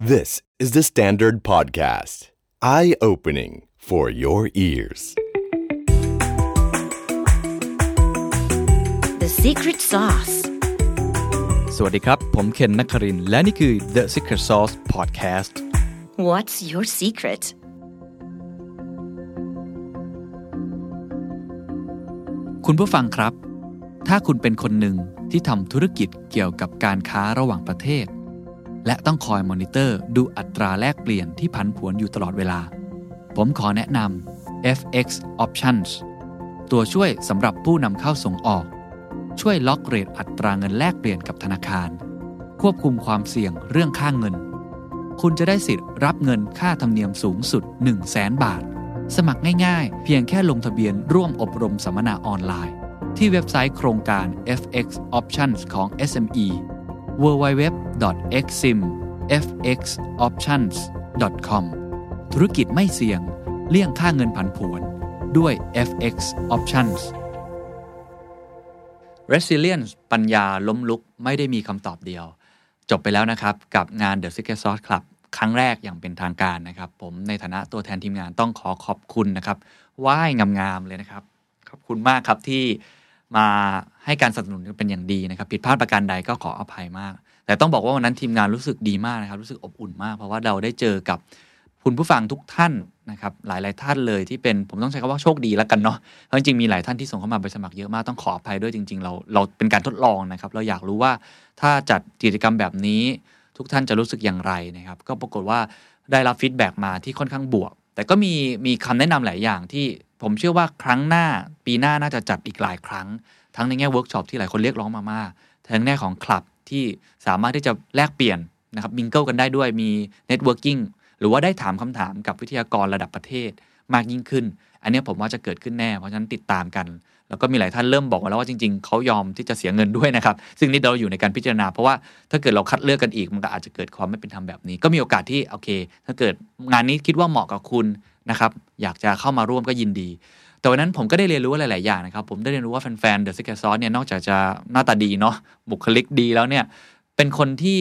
This is the Standard Podcast. Eye opening for your ears. The secret sauce. สวัสดีครับ ผมเคนนักครินทร์และนี่คือ The Secret Sauce Podcast What's your secret? คุณผู้ฟังครับ ถ้าคุณเป็นคนหนึ่งที่ทำธุรกิจเกี่ยวกับการค้าระหว่างประเทศ และต้องคอยมอนิเตอร์ดูอัตราแลกเปลี่ยนที่ผันผวนอยู่ตลอดเวลา ผมขอแนะนำ FX Options ตัวช่วยสำหรับผู้นำเข้าส่งออก ช่วยล็อกเรทอัตราเงินแลกเปลี่ยนกับธนาคาร ควบคุมความเสี่ยงเรื่องค่างเงิน คุณจะได้สิทธิ์รับเงินค่าธรรมเนียมสูงสุด 1 0 0 0 0แบาท สมัครง่ายๆ เพียงแค่ลงทะเบียนร่วมอบรมสัมมนาออนไลน์ ที่เว็บไซต์โครงการ FX Options ของ SME www.eximfxoptions.com ธุรกิจไม่เสี่ยง เลี่ยงค่าเงินผันผวนด้วย FX Options Resilience ปัญญาล้มลุกไม่ได้มีคำตอบเดียว จบไปแล้วนะครับ กับงาน The Secret Sauce Club ครั้งแรกอย่างเป็นทางการนะครับ ผมในฐานะตัวแทนทีมงานต้องขอขอบคุณนะครับไหว้งามๆเลยนะครับ ขอบคุณมากครับที่มา ให้การสนับสนุนเป็นอย่างดีนะครับ ผิดพลาดประการใดก็ขออภัยมาก แต่ต้องบอกว่าวันนั้นทีมงานรู้สึกดีมากนะครับ รู้สึกอบอุ่นมาก เพราะว่าเราได้เจอกับคุณผู้ฟังทุกท่านนะครับ หลาย ๆ ท่านเลยที่เป็นผมต้องใช้คำว่าโชคดีแล้วกันเนาะเพราะจริงๆมีหลายท่านที่ส่งเข้ามาไปสมัครเยอะมากต้องขออภัยด้วยจริง ๆ เราเราเป็นการทดลองนะครับ เราอยากรู้ว่าถ้าจัดกิจกรรมแบบนี้ ทุกท่านจะรู้สึกอย่างไรนะครับ ก็ปรากฏว่าได้รับ feedback มาที่ค่อนข้างบวก แต่ก็มีมีคำแนะนำหลายอย่างที่ผมเชื่อว่าครั้งหน้าปีหน้าน่าจะจัดอีกหลายครั้ง ทั้งในแง่เวิร์กช็อปที่หลายคนเรียกร้องมามากทั้งแง่ของคลับที่สามารถที่จะแลกเปลี่ยนนะครับ mingle กันได้ด้วยมี networking หรือว่าได้ถามคำถามกับวิทยากรระดับประเทศมากยิ่งขึ้น อันนี้ผมว่าจะเกิดขึ้นแน่ เพราะฉะนั้นติดตามกัน แล้วก็มีหลายท่านเริ่มบอกแล้วว่าจริง ๆ เขายอมที่จะเสียเงินด้วยนะครับ ซึ่งนี่เราอยู่ในการพิจารณา เพราะว่าถ้าเกิดเราคัดเลือกกันอีก มันก็อาจจะเกิดความไม่เป็นธรรมแบบนี้ ก็มีโอกาสที่โอเค ถ้าเกิดงานนี้คิดว่าเหมาะกับคุณนะครับ อยากจะเข้ามาร่วมก็ยินดี แต่วันนั้นผมก็ได้เรียนรู้หลาย ๆ อย่างนะครับ ผมได้เรียนรู้ว่าแฟนๆ The Secret Sauce เนี่ยนอกจากจะหน้าตาดีเนาะบุคลิกดีแล้วเนี่ยเป็นคนที่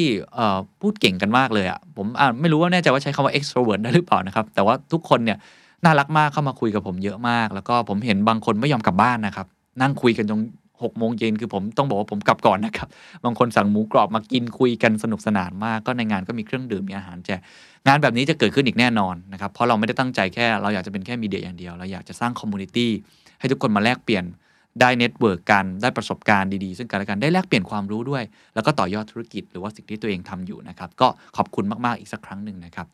พูดเก่งกันมากเลยอะ่ะผมไม่รู้ว่าแน่ใจว่าใช้คำว่า extrovert ได้หรือเปล่านะครับ แต่ว่าทุกคนเนี่ยน่ารักมากเข้ามาคุยกับผมเยอะมาก แล้วก็ผมเห็นบางคนไม่ยอมกลับบ้านนะครับ นั่งคุยกันจนหกโมงเย็นคือผมต้องบอกว่าผมกลับก่อนนะครับ บางคนสั่งหมูกรอบมากินคุยกันสนุกสนานมาก ก็ในงานก็มีเครื่องดื่มมีอาหารแจก งานแบบนี้จะเกิดขึ้นอีกแน่นอนนะครับ เพราะเราไม่ได้ตั้งใจแค่เราอยากจะเป็นแค่ media อย่างเดียว เราอยากจะสร้าง community ให้ทุกคนมาแลกเปลี่ยนได้ network กันได้ประสบการณ์ดีๆ ซึ่งกันและกันได้แลกเปลี่ยนความรู้ด้วย แล้วก็ต่อยอดธุรกิจหรือว่าสิ่งที่ตัวเองทำอยู่นะครับ ก็ขอบคุณมากๆอีกสักครั้งหนึ่งนะครับ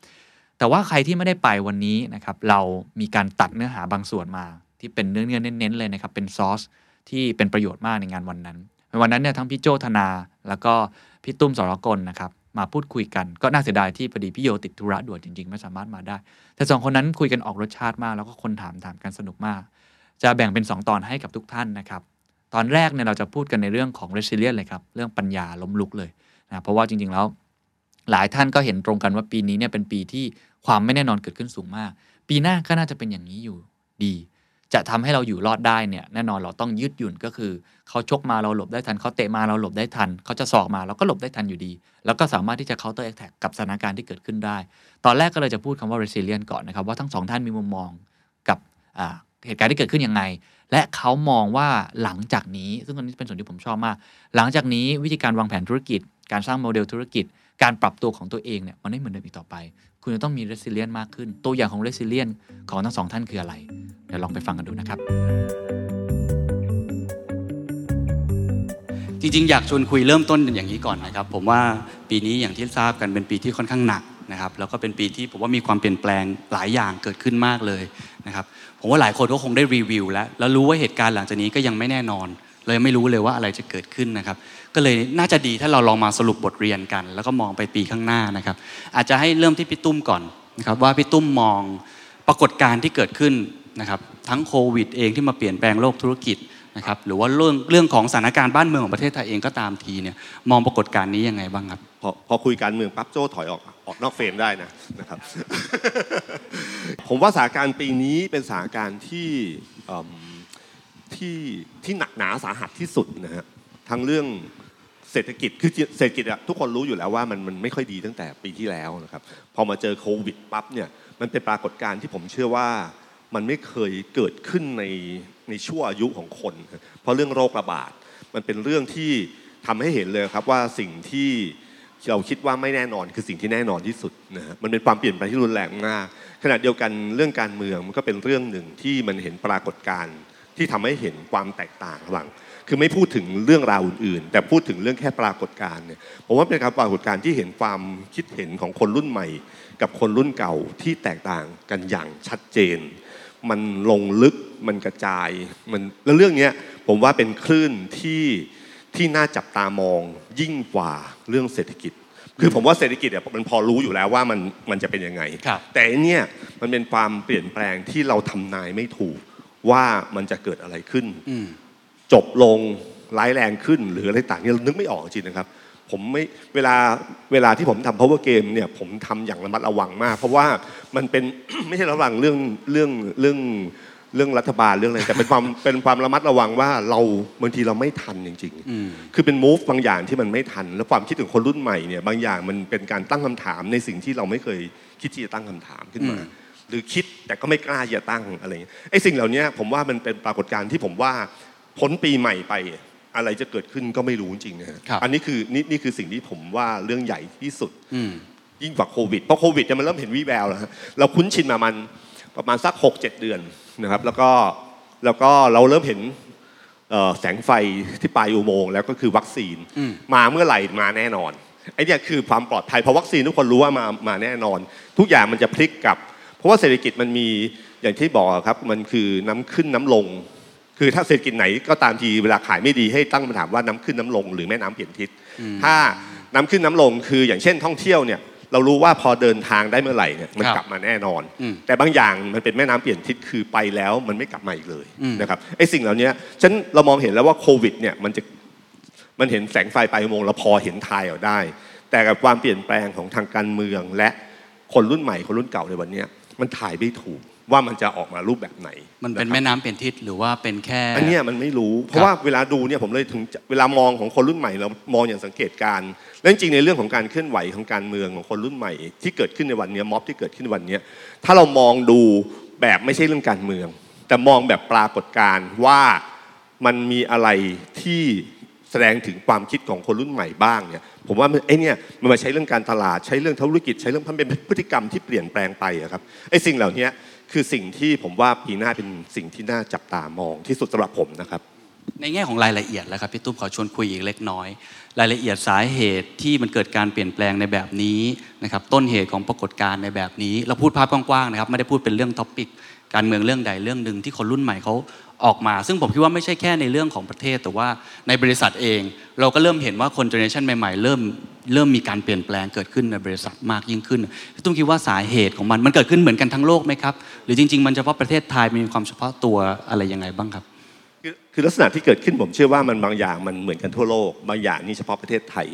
แต่ว่าใครที่ไม่ได้ไปวันนี้นะครับเรามีการตัดเนื้อหาบางส่วนมา ที่เป็นเนื้อเนื้อเน้นๆเลยนะครับเป็นซอสที่เป็นประโยชน์มากในงานวันนั้นวันนั้นเนี่ยทั้งพี่โจธนา แล้วก็พี่ตุ้มสรกลนะครับ มาพูดคุยกัน ก็น่าเสียดายที่พอดีพี่โยติดธุระด่วนจริงๆ ไม่สามารถมาได้ แต่สองคนนั้นคุยกันออกรสชาติมาก แล้วก็คนถามถามกันสนุกมาก จะแบ่งเป็น 2 ตอนให้กับทุกท่านนะครับ ตอนแรกเนี่ยเราจะพูดกันในเรื่องของ resilience เลยครับ เรื่องปัญญาล้มลุกเลยนะเพราะว่าจริงๆแล้วหลายท่านก็เห็นตรงกันว่าปีนี้เนี่ยเป็นปีที่ความไม่แน่นอนเกิดขึ้นสูงมาก ปีหน้าก็น่าจะเป็นอย่างนี้อยู่ดี จะทำให้เราอยู่รอดได้เนี่ยแน่นอนเราต้องยืดหยุ่นก็คือเขาชกมาเราหลบได้ทันเขาเตะมาเราหลบได้ทันเขาจะสอกมาเราก็หลบได้ทันอยู่ดี แล้วก็สามารถที่จะ counter attack กับสถานการณ์ที่เกิดขึ้นได้ ตอนแรกก็เลยจะพูดคำว่า resilient ก่อนนะครับว่าทั้งสองท่านมีมุมมองกับเหตุการณ์ที่เกิดขึ้นยังไง และเขามองว่าหลังจากนี้ ซึ่งอันนี้เป็นส่วนที่ผมชอบมาก หลังจากนี้วิธีการวางแผนธุรกิจ การสร้างโมเดลธุรกิจ การปรับตัวของตัวเองเนี่ยมันไม่เหมือนเดิมอีกต่อไป คุณจะต้องมี resilient มากขึ้น ตัวอย่างของ resilient ของทั้งสองท่านคืออะไร เดี๋ยวลองไปฟังกันดูนะครับ จริงๆ อยากชวนคุยเริ่มต้นอย่างนี้ก่อนนะครับ ผมว่าปีนี้อย่างที่ทราบกันเป็นปีที่ค่อนข้างหนักนะครับ แล้วก็เป็นปีที่ผมว่ามีความเปลี่ยนแปลงหลายอย่างเกิดขึ้นมากเลยนะครับผมว่าหลายคนก็คงได้รีวิวแล้วแล้วรู้ว่าเหตุการณ์หลังจากนี้ก็ยังไม่แน่นอนเลยไม่รู้เลยว่าอะไรจะเกิดขึ้นนะครับ ก็เลยน่าจะดีถ้าเราลองมาสรุปบทเรียนกัน แล้วก็มองไปปีข้างหน้านะครับ อาจจะให้เริ่มที่พี่ตุ้มก่อนนะครับว่าพี่ตุ้มมองปรากฏการณ์ที่เกิดขึ้นนะครับทั้งโควิดเองที่มาเปลี่ยนแปลงโลกธุรกิจนะครับหรือว่าเรื่องเรื่องของสถานการณ์บ้านเมืองของประเทศไทยเองก็ตามทีเนี่ยมองปรากฏการณ์นี้ยังไงบ้างครับพอพอคุยการเมืองปั๊บโจ้ถอยออกออกนอกเฟรมได้นะนะครับ ผมว่าสถานการณ์ปีนี้เป็นสถานการณ์ที่ที่ที่หนักหนาสาหัสที่สุดนะฮะทั้งเรื่อง เศรษฐกิจคือเศรษฐกิจอะทุกคนรู้อยู่แล้วว่ามันมันไม่ค่อยดีตั้งแต่ปีที่แล้วนะครับพอมาเจอโควิดปั๊บเนี่ยมันเป็นปรากฏการณ์ที่ผมเชื่อว่ามันไม่เคยเกิดขึ้นในในช่วงอายุของคน เพราะเรื่องโรคระบาด มันเป็นเรื่องที่ทำให้เห็นเลยครับว่าสิ่งที่เราคิดว่าไม่แน่นอนคือสิ่งที่แน่นอนที่สุดนะฮะมันเป็นความเปลี่ยนแปลงที่รุนแรงมากขณะเดียวกันเรื่องการเมืองมันก็เป็นเรื่องหนึ่งที่มันเห็นปรากฏการณ์ที่ทำให้เห็นความแตกต่างระหว่าง คือไม่พูดถึงเรื่องราวอื่นๆ แต่พูดถึงเรื่องแค่ปรากฏการณ์เนี่ยผมว่าเป็นการปรากฏการณ์ที่เห็นความคิดเห็นของคนรุ่นใหม่ กับคนรุ่นเก่าที่แตกต่างกันอย่างชัดเจน มันลงลึกมันกระจายมันแล้วเรื่องนี้ผมว่าเป็นคลื่นที่ที่น่าจับตามองยิ่งกว่าเรื่องเศรษฐกิจ คือผมว่าเศรษฐกิจเนี่ยมันพอรู้อยู่แล้วว่ามันมันจะเป็นยังไงครับแต่อันเนี่ยมันเป็นความเปลี่ยนแปลงที่เราทำนายไม่ถูกว่ามันจะเกิดอะไรขึ้นอืม จบลงร้ายแรงขึ้นหรืออะไรต่างเนี่ยนึกไม่ออกจริงนะครับ ผมไม่เวลาเวลาที่ผมทำ power game เนี่ยผมทำอย่างระมัดระวังมาก เพราะว่ามันเป็นไม่ใช่ระวังเรื่องเรื่องเรื่องเรื่องรัฐบาลเรื่องอะไรแต่เป็นความเป็นความระมัดระวังว่าเราบางทีเราไม่ทันจริง ๆ คือเป็น move บางอย่างที่มันไม่ทัน แล้วความคิดถึงคนรุ่นใหม่เนี่ยบางอย่างมันเป็นการตั้งคำถามในสิ่งที่เราไม่เคยคิดที่จะตั้งคำถามขึ้นมา หรือคิดแต่ก็ไม่กล้าจะตั้งอะไรอย่างเงี้ยไอ้สิ่งเหล่านี้ผมว่ามันเป็นปรากฏการณ์ที่ผมว่า พ้นปีใหม่ไปอะไรจะเกิดขึ้นก็ไม่รู้จริงๆนะฮะครับอันนี้คือนี่นี่คือสิ่งที่ผมว่าเรื่องใหญ่ที่สุดอืมยิ่งกว่าโควิดเพราะโควิดเนี่ยมันเริ่มเห็นวี่แววแล้วฮะเราคุ้นชินมามันประมาณสัก 6 7 เดือนนะครับ แล้วก็แล้วก็เราเริ่มเห็นเอ่อแสงไฟที่ปลายอุโมงค์แล้วก็คือวัคซีนอืมมาเมื่อไหร่มาแน่นอนไอ้เนี่ยคือความปลอดภัยเพราะวัคซีนทุกคนรู้ว่ามามาแน่นอน ทุกอย่างมันจะพลิกกลับ เพราะว่าเศรษฐกิจมันมีอย่างที่บอกครับมันคือน้ำขึ้นน้ำลง คือถ้าเศรษฐกิจไหนก็ตามทีเวลาขายไม่ดีให้ตั้งคำถามว่าน้ำขึ้นน้ำลง หรือแม่น้ำเปลี่ยนทิศถ้าน้ำขึ้นน้ำลงคืออย่างเช่นท่องเที่ยวเนี่ยเรารู้ว่าพอเดินทางได้เมื่อไหร่เนี่ยมันครับกลับมาแน่นอนอืมแต่บางอย่างมันเป็นแม่น้ำเปลี่ยนทิศคือไปแล้วมันไม่กลับมาอีกเลยอืมนะครับไอ้สิ่งเหล่านี้ฉันเรามองเห็นแล้วว่าโควิดเนี่ยมันจะมันเห็นแสงไฟปลายอุโมงค์เราพอเห็นทายเอาได้ แต่กับความเปลี่ยนแปลงของทางการเมืองและคนรุ่นใหม่คนรุ่นเก่าในวันเนี้ยมันถ่ายไม่ถูก ว่ามันจะออกมารูปแบบไหน มันเป็ะครับนแม่น้ำเปลี่ยนทิศหรือว่าเป็นแค่ อันเนี้ยมันไม่รู้ เพราะว่าเวลาดูเนี่ยผมเลยถึงจะเวลามองของคนรุ่นใหม่เรามองอย่างสังเกตการณ์และจริงๆในเรื่องของการเคลื่อนไหวของการเมืองของคนรุ่นใหม่ ที่เกิดขึ้นในวันเนี้ยม็อบที่เกิดขึ้นในวันเนี้ยถ้าเรามองดูแบบไม่ใช่เรื่องการเมือง แต่มองแบบปรากฏการณ์ว่ามันมีอะไรที่แสดงถึงความคิดของคนรุ่นใหม่บ้างเนี่ยผมว่ามันไอ้เนี่ยมันมาใช้เรื่องการตลาดใช้เรื่องธุรกิจใช้เรื่องมันเป็นพฤติกรรมที่เปลี่ยนแปลงไปอะครับไอ้สิ่งเหล่านี้ คือสิ่งที่ผมว่าปีหน้าเป็นสิ่งที่น่าจับตามองที่สุดสำหรับผมนะครับ ในแง่ของรายละเอียดแล้วครับพี่ตุ้มขอชวนคุยอีกเล็กน้อย รายละเอียดสาเหตุที่มันเกิดการเปลี่ยนแปลงในแบบนี้นะครับต้นเหตุของปรากฏการณ์ในแบบนี้ เราพูดภาพกว้างๆนะครับไม่ได้พูดเป็นเรื่องท็อปิกการเมืองเรื่องใดเรื่องหนึ่งที่คนรุ่นใหม่เขา ออกมา ซึ่งผมคิดว่าไม่ใช่แค่ในเรื่องของประเทศ แต่ว่าในบริษัทเอง เราก็เริ่มเห็นว่าคนเจเนอเรชันใหม่ๆ เริ่มเริ่มมีการเปลี่ยนแปลงเกิดขึ้นในบริษัทมากยิ่งขึ้นพี่ตุ้มคิดว่าสาเหตุของมันมันเกิดขึ้นเหมือนกันทั้งโลกไหมครับ หรือจริง ๆ มันเฉพาะประเทศไทยมีความเฉพาะตัวอะไรยังไงบ้างครับคือคือลักษณะที่เกิดขึ้นผมเชื่อว่ามันบางอย่างมันเหมือนกันทั่วโลก บางอย่างนี่เฉพาะประเทศไทย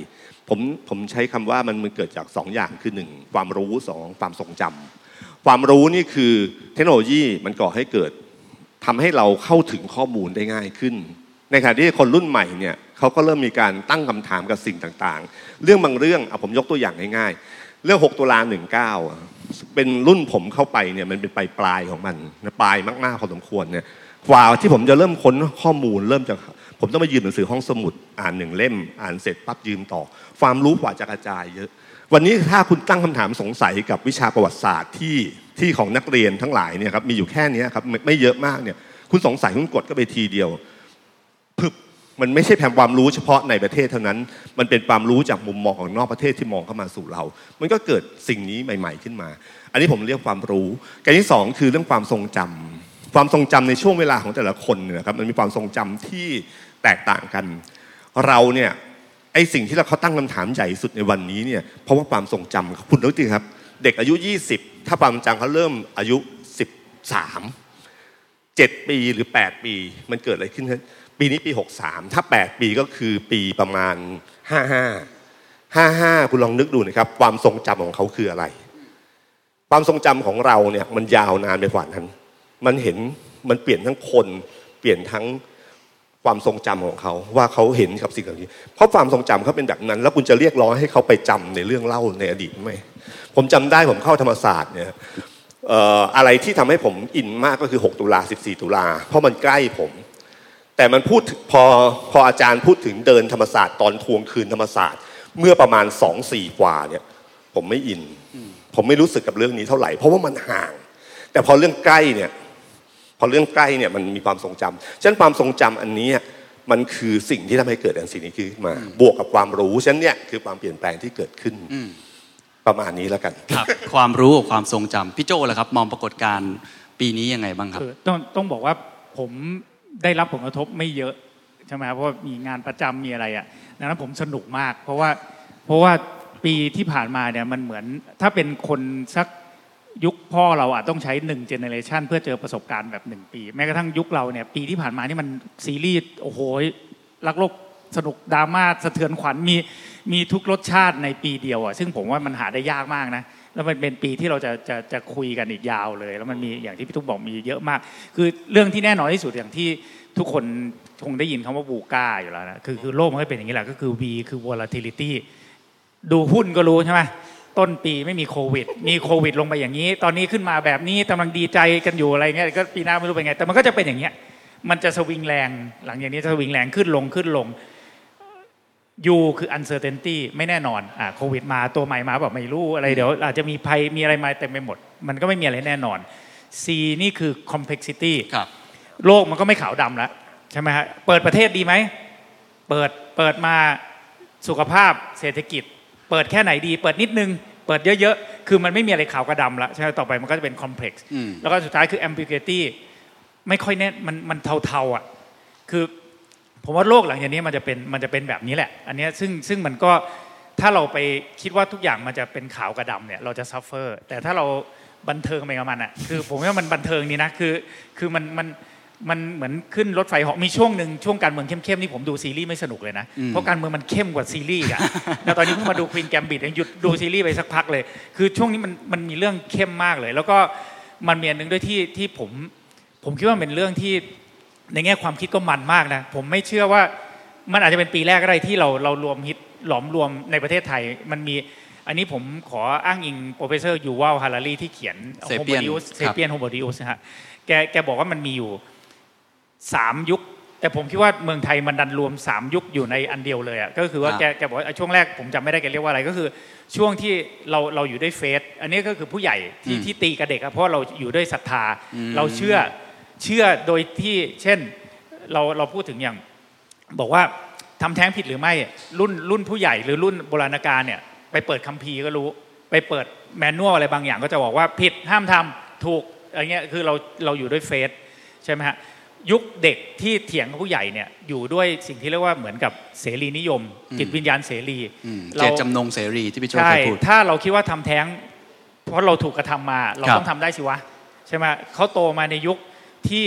ผมผมใช้คำว่ามันมันเกิดจากสองอย่างคือหนึ่งความรู้สองความทรงจำความรู้นี่คือเทคโนโลยีมันก่อให้เกิด ทำให้เราเข้าถึงข้อมูลได้ง่ายขึ้น ในขณะที่คนรุ่นใหม่เนี่ยเขาก็เริ่มมีการตั้งคำถามกับสิ่งต่างๆ เรื่องบางเรื่องเอาผมยกตัวอย่างง่ายๆ เรื่อง 6 ตุลา19อะเป็นรุ่นผมเข้าไปเนี่ยมันเป็นปลายปลายของมันปลายมากๆพอสมควรเนี่ยกว่าที่ผมจะเริ่มค้นข้อมูลเริ่มจากผมต้องไปยืมหนังสือห้องสมุด อ่านหนึ่งเล่ม อ่านเสร็จปั๊บยืมต่อ ความรู้กว่าจะกระจายเยอะ วันนี้ถ้าคุณตั้งคำถามสงสัยกับวิชาประวัติศาสตร์ที่ ที่ของนักเรียนทั้งหลายเนี่ยครับมีอยู่แค่นี้ครับไม่ไม่เยอะมากเนี่ยคุณสงสัยคุณกดก็ไปทีเดียวพึบมันไม่ใช่แผ่ความรู้เฉพาะในประเทศเท่านั้น มันเป็นความรู้จากมุมมองของนอกประเทศที่มองเข้ามาสู่เรา มันก็เกิดสิ่งนี้ใหม่ ๆ ขึ้นมา อันนี้ผมเรียกความรู้การที่สองคือเรื่องความทรงจำความทรงจำในช่วงเวลาของแต่ละคนเนี่ยนะครับ มันมีความทรงจำที่แตกต่างกัน เราเนี่ยไอสิ่งที่เราเขาตั้งคำถามใหญ่สุดในวันนี้เนี่ย เพราะว่าความทรงจำคุณรู้จริงครับ เด็กอายุ 20 ถ้าความจำเขาเริ่มอายุ 13 7 ปีหรือ 8 ปี มันเกิดอะไรขึ้น ปีนี้ปี 63 ถ้า 8 ปีก็คือปีประมาณ 55 55 คุณลองนึกดูนะครับ ความทรงจำของเขาคืออะไร ความทรงจำของเราเนี่ยมันยาวนานไปกว่านั้น มันเห็นมันเปลี่ยนทั้งคน เปลี่ยนทั้งความทรงจำของเขาว่าเขาเห็นกับสิ่งเหล่านี้ เพราะความทรงจำเขาเป็นแบบนั้น แล้วคุณจะเรียกร้องให้เขาไปจำในเรื่องเล่าในอดีตไหม ผมจำได้ผมเข้าธรรมศาสตร์เนี่ยเอ่ออะไรที่ทำให้ผมอินมากก็คือ 6 ตุลา 14 ตุลา เพราะมันใกล้ผม แต่มันพูดถึงพอพออาจารย์พูดถึงเดินธรรมศาสตร์ตอนทวงคืนธรรมศาสตร์ เมื่อประมาณสองสี่กว่าเนี่ย ผมไม่อิน ผมไม่รู้สึกกับเรื่องนี้เท่าไหร่ เพราะว่ามันห่าง แต่พอเรื่องใกล้เนี่ยพอเรื่องใกล้เนี่ยมันมีความทรงจำฉะนั้นความทรงจำอันนี้มันคือสิ่งที่ทำให้เกิดอันสิ่งนี้ขึ้นมา บวกกับความรู้ฉะนั้นเนี่ยคือความเปลี่ยนแปลงที่เกิดขึ้น ประมาณนี้แล้วกันครับ ความรู้กับความทรงจำพี่โจล่ะครับ มองปรากฏการณ์ปีนี้ยังไงบ้างครับคือต้องต้องบอกว่าผมได้รับผลกระทบไม่เยอะใช่ไหมครับเพราะว่ามีงานประจำมีอะไรอะดังนั้นผมสนุกมาก เพราะว่าเพราะว่าปีที่ผ่านมาเนี่ยมันเหมือนถ้าเป็นคนสักยุคพ่อเราอะต้องใช้หนึ่งเจเนเรชันเพื่อเจอประสบการณ์แบบหนึ่งปี แม้กระทั่งยุคเราเนี่ยปีที่ผ่านมานี่มันซีรีส์โอ้โหรักโลกสนุกดราม่าสะเทือนขวัญมี มีทุกรสชาติในปีเดียวอะซึ่งผมว่ามันหาได้ยากมากนะแล้วมันเป็นปีที่เราจะจะจะคุยกันอีกยาวเลย แล้วมันมีอย่างที่พี่ตุ๊กบอกมีเยอะมาก คือเรื่องที่แน่นอนที่สุดอย่างที่ทุกคนคงได้ยินคำว่าบูก้าอยู่แล้วนะคือคือโลกมันก็เป็นอย่างนี้แหละก็คือ V คือ volatility ดูหุ้นก็รู้ใช่ไหมต้นปีไม่มีโควิด มีโควิดลงไปอย่างนี้ ตอนนี้ขึ้นมาแบบนี้กำลังดีใจกันอยู่อะไรเงี้ยก็ปีหน้าไม่รู้เป็นไง แต่มันก็จะเป็นอย่างเงี้ยมันจะสวิงแรงหลังอย่างนี้จะสวิงแรงขึ้นลงขึ้นลง ยูคือ uncertainty ไม่แน่นอนอ่าโควิดมาตัวใหม่มาแบบไม่รู้อะไรเดี๋ยวอาจจะมีภัยมีอะไรมาเต็มไปหมด มันก็ไม่มีอะไรแน่นอน C นี่คือ complexity ครับโลกมันก็ไม่ขาวดำแล้วใช่ไหมฮะเปิดประเทศดีไหมเปิดเปิดมาสุขภาพเศรษฐกิจ เปิดแค่ไหนดี เปิดนิดนึง เปิดเยอะๆ คือมันไม่มีอะไรขาวกับดำแล้วใช่ไหมต่อไปมันก็จะเป็น complex อืมแล้วก็สุดท้ายคือ ambiguity ไม่ค่อยแน่มันมันเทาๆอะคือ ผมว่าโลกหลังจากนี้มันจะเป็นมันจะเป็นแบบนี้แหละ อันเนี้ยซึ่งซึ่งมันก็ถ้าเราไปคิดว่าทุกอย่างมันจะเป็นขาวกับดำเนี่ยเราจะ suffer แต่ถ้าเราบันเทิงไปกับมันอะคือผมว่ามันบันเทิงนี่นะคือคือมันมันมันเหมือนขึ้นรถไฟเหาะมีช่วงหนึ่งช่วงการเมืองเข้มๆนี่ผมดูซีรีส์ไม่สนุกเลยนะ เพราะการเมืองมันเข้มกว่าซีรีส์อะแล้วตอนนี้เพิ่งมาดูควีนแกมบิดหยุดดูซีรีส์ไปสักพักเลย คือช่วงนี้มันมันมีเรื่องเข้มมากเลย แล้วก็มันมีอันหนึ่งด้วยที่ที่ผมผมคิดว่าเป็นเรื่องที่ ในแง่ความคิดก็มันมากนะผมไม่เชื่อว่ามันอาจจะเป็นปีแรกก็ได้ที่เราเรารวมฮิตหลอมรวมในประเทศไทยมันมีอันนี้ผมขออ้างอิง professor ยูวัลฮารารีที่เขียน Sapien เซเปียนโฮโมดิอุสนะฮะแกแกบอกว่ามันมีอยู่สามยุค แต่ผมคิดว่าเมืองไทยมันดันรวมสามยุคอยู่ในอันเดียวเลยอะก็คือว่าอ่าแกแกบอกว่าช่วงแรกผมจำไม่ได้แกเรียกว่าอะไรก็คือ ช่วงที่เราเราอยู่ด้วย faith อันนี้ก็คือผู้ใหญ่ที่ที่ตีกับเด็กอะเพราะว่าเราอยู่ด้วยศรัทธาเราเชื่อ เชื่อโดยที่เช่นเราเราพูดถึงอย่าง บอกว่าทำแท้งผิดหรือไม่รุ่นรุ่นผู้ใหญ่หรือรุ่นโบราณกาลเนี่ยไปเปิดคัมภีร์ก็รู้ ไปเปิดแมนนวลอะไรบางอย่าง ก็จะบอกว่าผิดห้ามทำถูกอะไรเงี้ยคือเราเราอยู่ด้วยเฟสใช่ไหมฮะยุคเด็กที่เถียงกับผู้ใหญ่เนี่ยอยู่ด้วยสิ่งที่เรียกว่าเหมือนกับเสรีนิยม จิตวิญญาณเสรีอืมเราเจตจำนงเสรีที่พี่โจใช่เคยพูดถ้าเราคิดว่าทำแท้ง เพราะเราถูกกระทำมา เราครับต้องทำได้สิวะใช่ไหมเขาโตมาในยุค ที่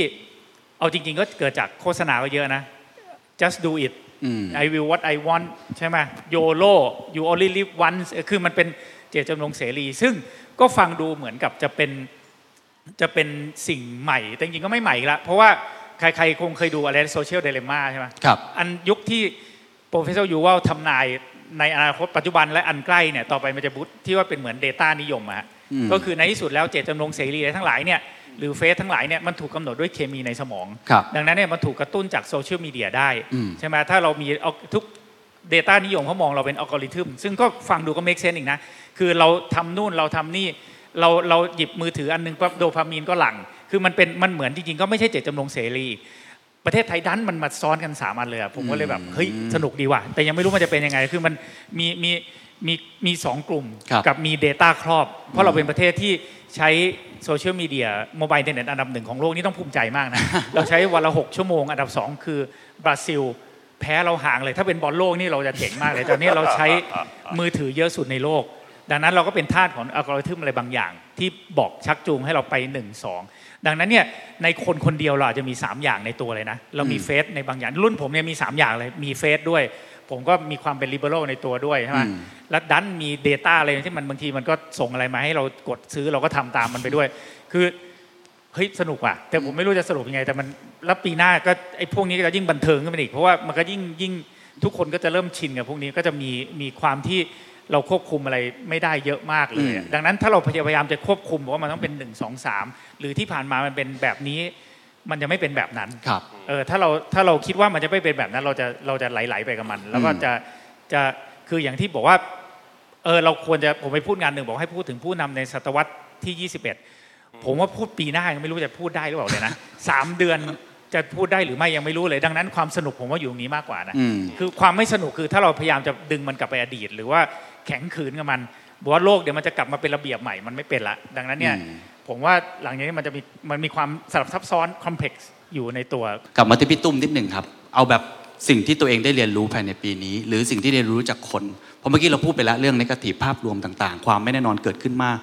เอาจริง ๆ ก็เกิดจากโฆษณาก็เยอะนะ just do it อืม I will what I want ใช่ไหม YOLO you only live once เออคือมันเป็นเจตจำนงเสรี ซึ่งก็ฟังดูเหมือนกับจะเป็นจะเป็นสิ่งใหม่ แต่จริงๆก็ไม่ใหม่อีกละเพราะว่าใครๆคงเคยดูอะไรโซเชียลเดล m ม่าใช่ไหมครับ อันยุคที่ professor ยูวัลทำนายในอนาคตปัจจุบันและอันใกล้เนี่ยต่อไปมันจะบุตที่ว่าเป็นเหมือน Data นิยมอะฮะอืมก็คือในที่สุดแล้วเจตจำนงเสรีอะไรทั้งหลายเนี่ย หรือเฟสทั้งหลายเนี่ยมันถูกกำหนดด้วยเคมีในสมองครับดังนั้นเนี่ยมันถูกกระตุ้นจากโซเชียลมีเดียได้อืมใช่ไหมถ้าเรามีเอาทุก Data นิยมเขามองเราเป็นอัลกอริทึมซึ่งก็ฟังดูก็ make sense อีกนะ คือเราทำนู่นเราทำนี่เราเราหยิบมือถืออันหนึงปั๊บโดพามีนก็หลั่ง คือมันเป็นมันเหมือนจริงๆ ก็ไม่ใช่เจตจำนงเสรี ประเทศไทยดันมันมาซ้อนกันสามอันเลยอะผมก็เลยแบบเฮ้ยสนุกดีว่ะแต่ยังไม่รู้มันจะเป็นยังไงคือมันมีมี มีมีสองกลุ่มครับกับมี data ครอบ เพราะเราเป็นประเทศที่ใช้โซเชียลมีเดีย mobile internet อันดับหนึ่งของโลกนี่ต้องภูมิใจมากนะ เราใช้วันละ 6 ชั่วโมง อันดับ 2 คือบราซิล แพ้เราห่างเลย ถ้าเป็นบอลโลกนี่เราจะเจ๋งมากเลย ตอนนี้เราใช้มือถือเยอะสุดในโลก ดังนั้นเราก็เป็นทาสของอัลกอริทึมอะไรบางอย่าง ที่บอกชักจูงให้เราไป 1 2 ดังนั้นเนี่ยในคนคนเดียวเราอาจจะมี 3 อย่างในตัวเลยนะ เรามีเฟสในบางอย่างรุ่นผมเนี่ยมี 3 อย่างเลยมีเฟสด้วย ผมก็มีความเป็น liberal ในตัวด้วยใช่ไหมอืมแล้วดันมี Data อะไรที่มันบางทีมันก็ส่งอะไรมาให้เรากดซื้อเราก็ทำตามมันไปด้วย คือเฮ้ยสนุกว่ะแต่ผมไม่รู้จะสรุปยังไง แต่มันแล้วปีหน้าก็ไอ้พวกนี้ก็จะยิ่งบันเทิงขึ้นไปอีกเพราะว่ามันก็ยิ่งยิ่งทุกคนก็จะเริ่มชินกับพวกนี้ก็จะมีมีความที่เราควบคุมอะไรไม่ได้เยอะมากเลยอะดังนั้นถ้าเราพยายามจะควบคุมบอกว่ามันต้องเป็นหนึ่งสองสามหรือที่ผ่านมามันเป็นแบบนี้ มันจะไม่เป็นแบบนั้นครับเออถ้าเราถ้าเราคิดว่ามันจะไม่เป็นแบบนั้น เราจะเราจะไหลๆไปกับมัน แล้วก็อืมจะจะคืออย่างที่บอกว่าเออเราควรจะผมไปพูดงานหนึ่งบอกให้พูดถึงผู้นำในศตวรรษที่ 21 ผมว่าพูดปีหน้ายังไม่รู้จะพูดได้หรือเปล่าเลยนะสามเดือนจะพูดได้หรือไม่ยังไม่รู้เลย ดังนั้นความสนุกผมว่าอยู่ตรงนี้มากกว่านะอืมคือความไม่สนุกคือถ้าเราพยายามจะดึงมันกลับไปอดีต หรือว่าแข็งขืนกับมันบอกว่าโลกเดี๋ยวมันจะกลับมาเป็นระเบียบใหม่มันไม่เป็นละ ดังนั้นเนี่ยอืม ผมว่าหลังจากนี้มันจะมีมันมีความสลับซับซ้อนคอมเพล็กซ์อยู่ในตัว กลับมาที่พี่ตุ้มนิดหนึ่งครับ เอาแบบสิ่งที่ตัวเองได้เรียนรู้ภายในปีนี้ หรือสิ่งที่เรียนรู้จากคนเพราะเมื่อกี้เราพูดไปแล้วเรื่องในกาทีภาพรวมต่างๆ ความไม่แน่นอนเกิดขึ้นมาก